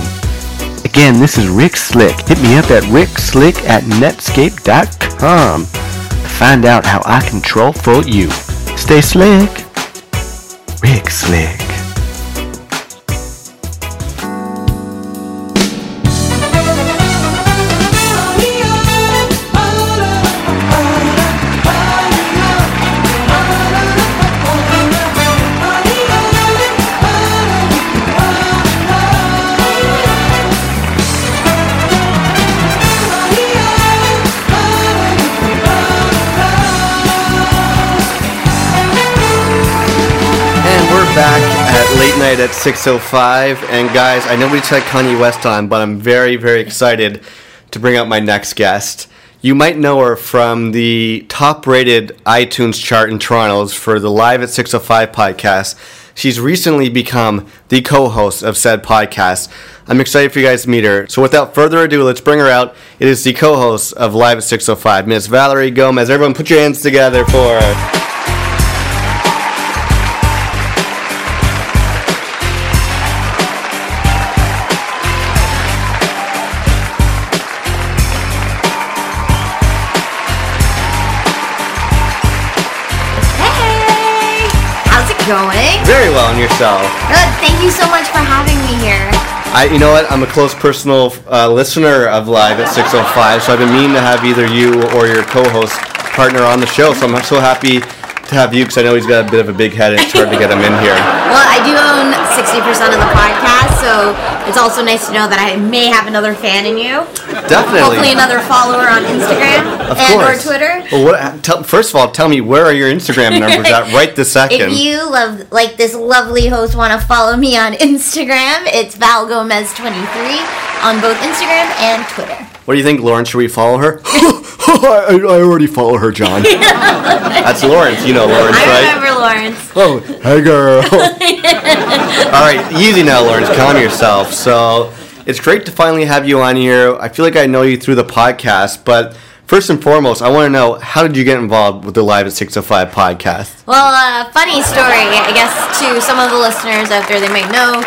Again, this is Rick Slick. Hit me up at rickslick at netscape.com to find out how I can troll for you. Stay slick. Rick Slick. At at 6:05. And guys, I know we just had Kanye West on, but I'm very, very excited to bring out my next guest. You might know her from the top-rated iTunes chart in Toronto's for the Live at 605 podcast. She's recently become the co-host of said podcast. I'm excited for you guys to meet her. So without further ado, let's bring her out. It is the co-host of Live at 605, Miss Valerie Gomez. Everyone, put your hands together for her. Very well, and yourself. Good. Thank you so much for having me here. I, you know what? I'm a close personal uh, listener of Live at 605, so I've been meaning to have either you or your co-host partner on the show. So I'm so happy to have you because I know he's got a bit of a big head and it's hard to get him in here. Well, I do own 60% of the podcast, so it's also nice to know that I may have another fan in you. Definitely. Hopefully, another follower on Instagram Of and or. Twitter. Well, what? Tell, first of all, tell me where are your Instagram numbers at right this second? If you love, like this lovely host, want to follow me on Instagram, it's Val Gomez 23 on both Instagram and Twitter. what do you think, Lawrence? Should we follow her? I, I already follow her, John. That's Lawrence. You know Lawrence, I right? remember Lawrence. Oh, hey girl. All right, easy now, Lawrence. Calm yourself. So it's great to finally have you on here. I feel like I know you through the podcast, but first and foremost, I want to know how did you get involved with the Live at 605 podcast? Well, uh, funny story. I guess to some of the listeners out there, they might know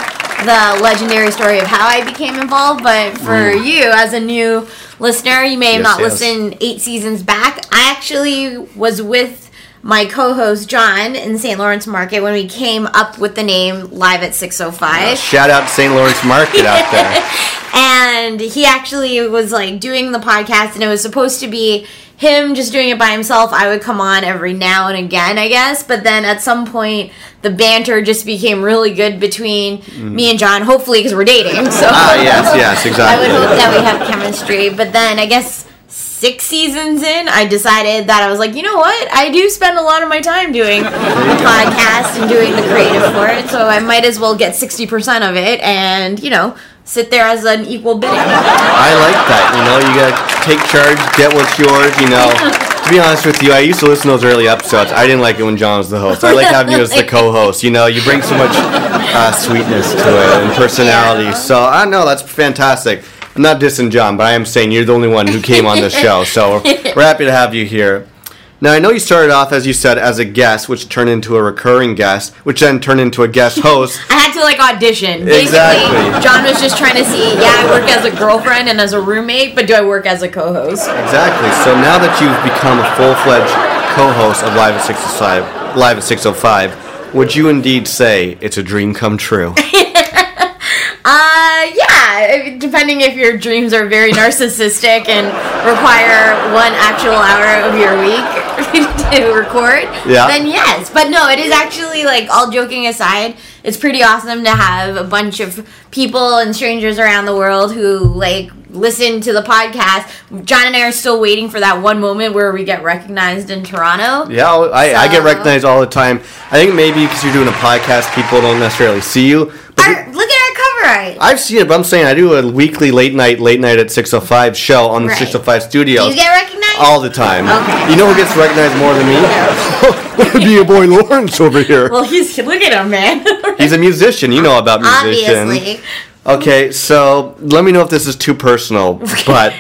the legendary story of how I became involved. But for Mm. you, as a new listener, you may have Yes, not yes. listened eight seasons back. I actually was with my co-host John in St. Lawrence Market when we came up with the name Live at 605. Shout out St. Lawrence Market out there. and he actually was like doing the podcast and it was supposed to be him just doing it by himself i would come on every now and again i guess but then at some point the banter just became really good between Mm. me and john hopefully because we're dating so Ah, yes, yes, exactly. i would hope that we have chemistry but then i guess six seasons in i decided that i was like you know what i do spend a lot of my time doing the podcast and doing the creative for it so i might as well get 60% of it and you know sit there as an equal bidding I like that. You know, you gotta take charge, get what's yours. You know, to be honest with you, I used to listen to those early episodes. I didn't like it when John was the host. I like having you as the co-host. You know, you bring so much uh, sweetness to it and personality. So I know that's fantastic. I'm not dissing John, but I am saying you're the only one who came on the show. So we're, happy to have you here. Now I know you started off, as you said, as a guest, which turned into a recurring guest, which then turned into a guest host. I had to like audition. Basically, Exactly. John was just trying to see, yeah, I work as a girlfriend and as a roommate, but do I work as a co-host? Exactly. So now that you've become a full-fledged co-host of Live at 605, Live at 605, would you indeed say it's a dream come true? Uh, yeah. Depending if your dreams are very narcissistic and require one actual hour of your week to record, Yeah. then yes. But no, it is actually like all joking aside, it's pretty awesome to have a bunch of people and strangers around the world who like listen to the podcast. John and I are still waiting for that one moment where we get recognized in Toronto. Yeah, I, I get recognized all the time. I think maybe because you're doing a podcast, people don't necessarily see you. But our cover art. I've seen it, but I'm saying I do a weekly late night, late night at 605 show on the Right. 605 Do studios. you get recognized? all the time. Okay. You know who gets recognized more than me? That'd be your boy Lawrence over here. Well, he's look at him, man. He's a musician. You know about musicians. Obviously. Okay, so let me know if this is too personal, but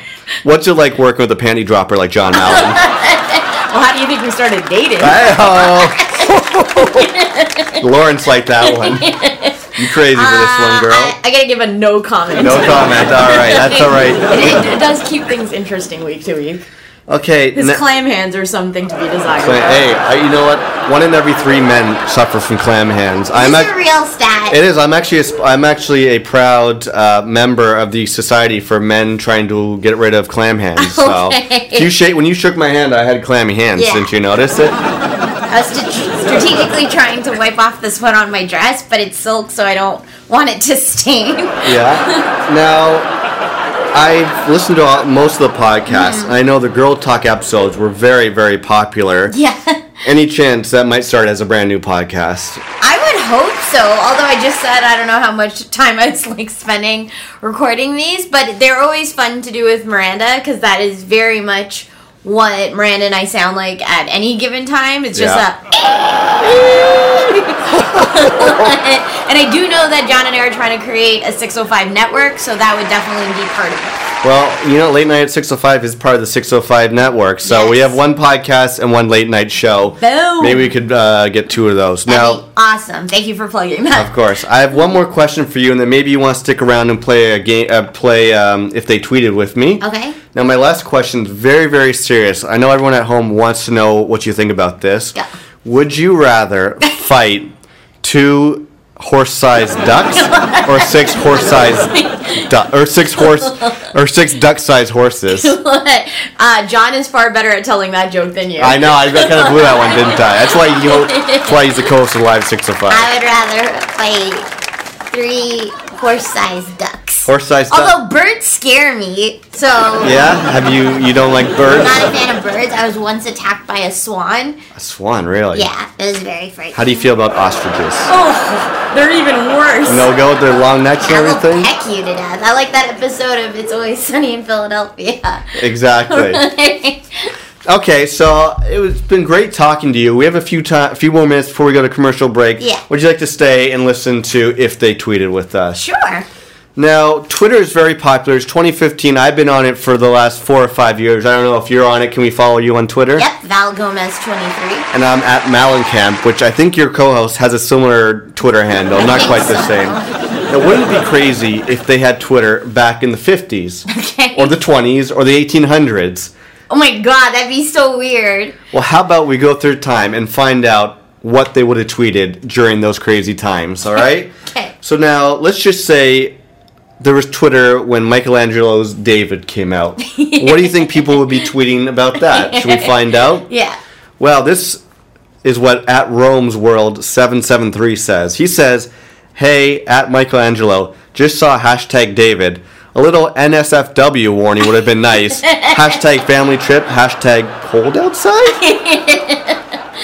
what's it like working with a panty dropper like John Mallon? Well, how do you think we started dating? Hey-ho. Lawrence liked that one. You crazy for this one, Uh, girl? I, I gotta give a no comment. No comment. All right, that's all right. It, it does keep things interesting week to week. Okay. His ne- clam hands are something to be desired. Hey, I, you know what? One in every three men suffer from clam hands. I'm This is a real stat. It is. I'm actually a, I'm actually a proud uh, member of the Society for Men trying to get rid of clam hands. Okay. if you shake when you shook my hand, I had clammy hands. Yeah. Didn't you notice it? St- strategically trying to wipe off the sweat on my dress, but it's silk, so I don't want it to stain. Yeah. Now, I listened to all, most of the podcasts. Mm-hmm. I know the Girl Talk episodes were very, very popular. Yeah. Any chance that might start as a brand new podcast? I would hope so. Although I just said I don't know how much time I was like spending recording these, but they're always fun to do with Miranda because that is very much what Miranda and I sound like at any given time. It's just Yeah. a. and I do know that John and I are trying to create a 605 network, so that would definitely be part of it. Well, you know, Late Night at 605 is part of the 605 network. So we have one podcast and one late night show. Boom. Maybe we could uh, get two of those. Now, Awesome. Thank you for plugging that. Of course. I have one more question for you, and then maybe you want to stick around and play a game. Uh, play um, if they tweeted with me. Okay. Now, my last question is very, very serious. I know everyone at home wants to know what you think about this. Yeah. Would you rather fight two horse-sized ducks or six horse-sized du- or six horse or six duck-sized horses? uh, John is far better at telling that joke than you. I know. I kind of blew that one, didn't I? That's why you. That's why he's the co-host of Live 605. I would rather fight three horse-sized ducks. Horse-sized duck. Although birds scare me, so Yeah. Have you? You don't like birds? I'm not a fan of birds. I was once attacked by a swan. A swan, really? Yeah, it was very frightening. How do you feel about ostriches? Oh, they're even worse. No go with their long necks and everything? Heck you to death. I like that episode of It's Always Sunny in Philadelphia. Exactly. Okay, so it was been great talking to you. We have a few time, a few more minutes before we go to commercial break. Yeah. Would you like to stay and listen to if they tweeted with us? Sure. Now, Twitter is very popular. It's 2015. I've been on it for the last four or five years. I don't know if you're on it. Can we follow you on Twitter? Yep, Val Gomez 23. And I'm at Malencamp, which I think your co-host has a similar Twitter handle, not quite the same. Now, wouldn't it be crazy if they had Twitter back in the 50s, or the 20s, or the 1800s? Oh my god, that'd be so weird. Well, how about we go through time and find out what they would have tweeted during those crazy times, all right? Okay. So now, let's just say there was Twitter when Michelangelo's David came out. What do you think people would be tweeting about that? Should we find out? Yeah. Well, this is what at Rome's World 773 says. He says, Hey, at Michelangelo, just saw hashtag David. A little NSFW warning would have been nice. hashtag family trip, hashtag cold outside?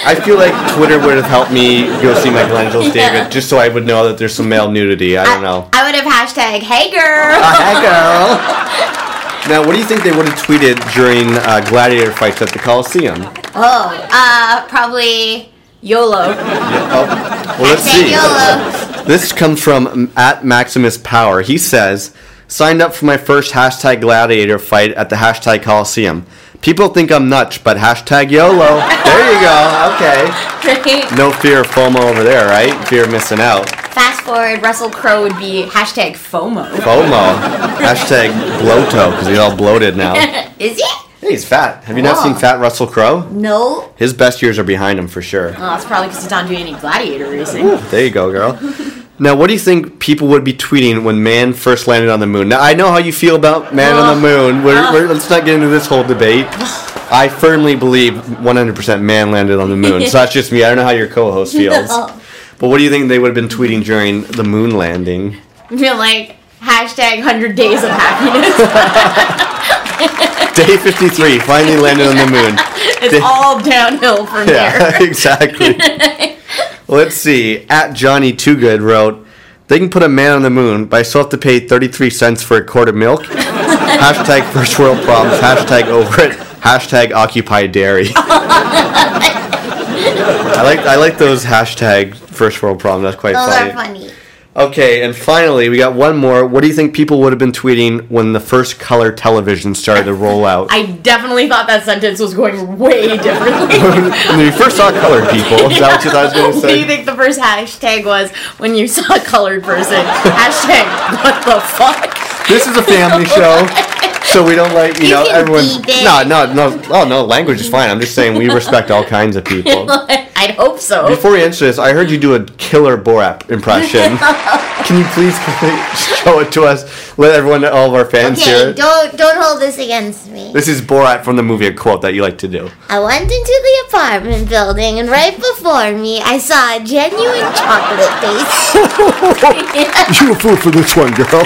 I feel like Twitter would have helped me go see Michelangelo's Yeah. David just so I would know that there's some male nudity. I don't know. I would have hashtag, hey girl. Ah, hey girl. Now, what do you think they would have tweeted during uh, gladiator fights at the Coliseum? Oh, uh, probably YOLO. Well, let's see. YOLO. This comes from at Maximus Power. He says, "Signed up for my first hashtag Gladiator fight at the hashtag Coliseum. People think I'm nuts, but hashtag YOLO. there you go. Okay. No fear of FOMO over there, right? Fear of missing out. Fast forward, Russell Crowe would be hashtag FOMO. FOMO. hashtag Bloato because he's all bloated now. Is he? Hey, he's fat. Have you not oh. seen Fat Russell Crowe? No. His best years are behind him for sure. Oh, that's probably because he's not doing any gladiator racing. There you go, girl. Now, what do you think people would be tweeting when man first landed on the moon? Now, I know how you feel about man on the moon. We're, uh, we're, let's not get into this whole debate. I firmly believe 100% man landed on the moon. So that's just me. I don't know how your co-host feels. But what do you think they would have been tweeting during the moon landing? I feel like hashtag 100 days of happiness. Day 53, finally landed on the moon. it's Day- all downhill from Yeah, there. exactly. Let's see. At Johnny Too Good wrote, "They can put a man on the moon, but I still have to pay 33 cents for a quart of milk." hashtag first world problems. Hashtag over it. Hashtag occupy dairy. I like I like those hashtag first world problems. That's quite Those funny. are funny. Okay, and finally, we got one more. What do you think people would have been tweeting when the first color television started to roll out? I definitely thought that sentence was going way differently. when you first saw colored people, is that what I was going to What do you think the first hashtag was when you saw a colored person? hashtag what the fuck? This is a family show, so we don't like you, You know can everyone's. No, no, no. Oh no, language is fine. I'm just saying we respect all kinds of people. I'd hope so. Before we answer this, I heard you do a killer Borat impression. Can you please show it to us? Let everyone, all of our fans hear it. don't don't hold this against me. This is Borat from the movie, a quote that you like to do. I went into the apartment building, and right before me, I saw a genuine chocolate face. you a fool for this one, girl.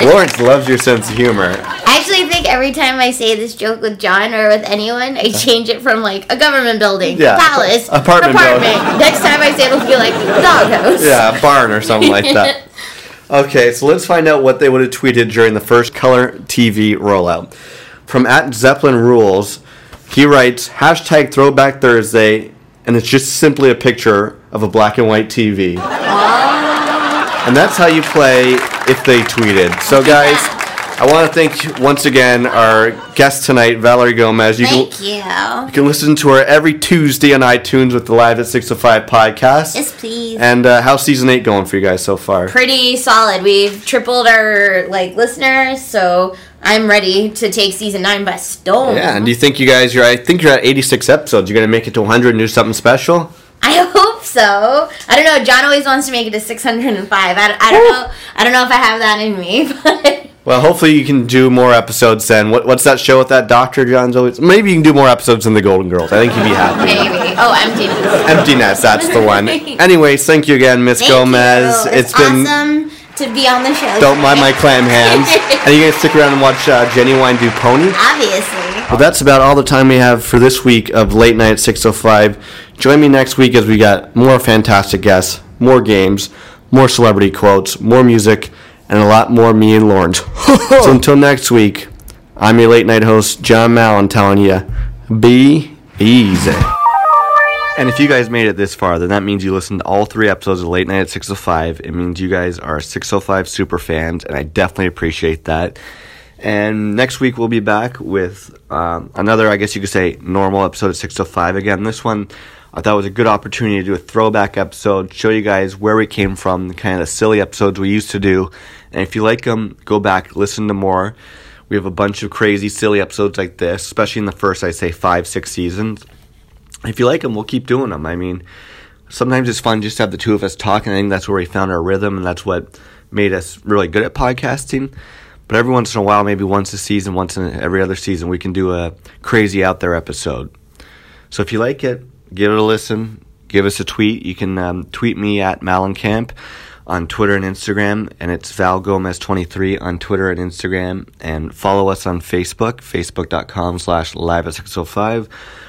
Lawrence loves your sense of humor. I actually think every time I say this joke with John or with anyone, I uh-huh. change it from like a government building, Yeah. palace, Apartment building. Next time I say it, it'll be like doghouse. Yeah, a barn or something like that. Okay, so let's find out what they would have tweeted during the first color TV rollout. From at Zeppelin Rules, he writes hashtag Throwback Thursday, and it's just simply a picture of a black and white TV. Oh. And that's how you play if they tweeted. So, guys, I want to thank once again our guest tonight, Valerie Gomez. You Thank can, you. you can listen to her every Tuesday on iTunes with the Live at 605 podcast. Yes, please. And uh, how's season eight going for you guys so far? Pretty solid. We've tripled our like listeners, so I'm ready to take season nine by storm. Yeah, and do you think you guys? You're. I think you're at 86 episodes. You're gonna make it to 100 and do something special. I hope so. I don't know. John always wants to make it to 605. I, I don't know. I don't know if I have that in me. But Well, hopefully you can do more episodes then. What, what's that show with that doctor John's always? Maybe you can do more episodes than the Golden Girls. I think you'd be happy. maybe. Oh, emptiness. Empty Nest, that's the one. Anyways, thank you again, Miss Gomez. you. It's been. awesome to be on the show. Don't mind my clam hands. and you guys stick around and watch uh, Ginuwine do Pony. Obviously. Well, that's about all the time we have for this week of Late Night 605. Join me next week as we got more fantastic guests, more games, more celebrity quotes, more music, and a lot more me and Lawrence. so until next week, I'm your late night host, John Mallon, telling you, be easy. And if you guys made it this far, then that means you listened to all three episodes of Late Night at 605. It means you guys are 605 super fans, and I definitely appreciate that. And next week we'll be back with um, another, I guess you could say, normal episode of 605 again. This one I thought was a good opportunity to do a throwback episode, show you guys where we came from, the kind of the silly episodes we used to do. And if you like them, go back, listen to more. We have a bunch of crazy, silly episodes like this, especially in the first, I'd say, five, six seasons. If you like them, we'll keep doing them. I mean, sometimes it's fun just to have the two of us talking. I think that's where we found our rhythm, and that's what made us really good at podcasting. But every once in a while, maybe once a season, once in every other season, we can do a crazy out there episode. So if you like it, give it a listen. Give us a tweet. You can um, tweet me at Malencamp on Twitter and Instagram, and it's Val Gomez23 on Twitter and Instagram. And follow us on Facebook, facebook.com slash live at 605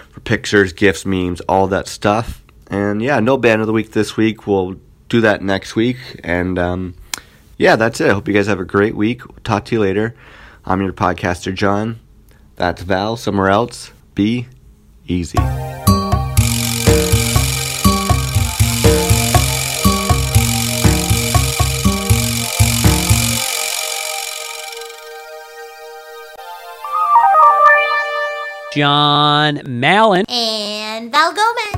for pictures, gifts, memes, all that stuff. And yeah, no band of the week this week. We'll do that next week. And um, yeah, that's it. I hope you guys have a great week. Talk to you later. I'm your podcaster, John. That's Val, somewhere else. Be easy. John Mallon. And Val Gomez.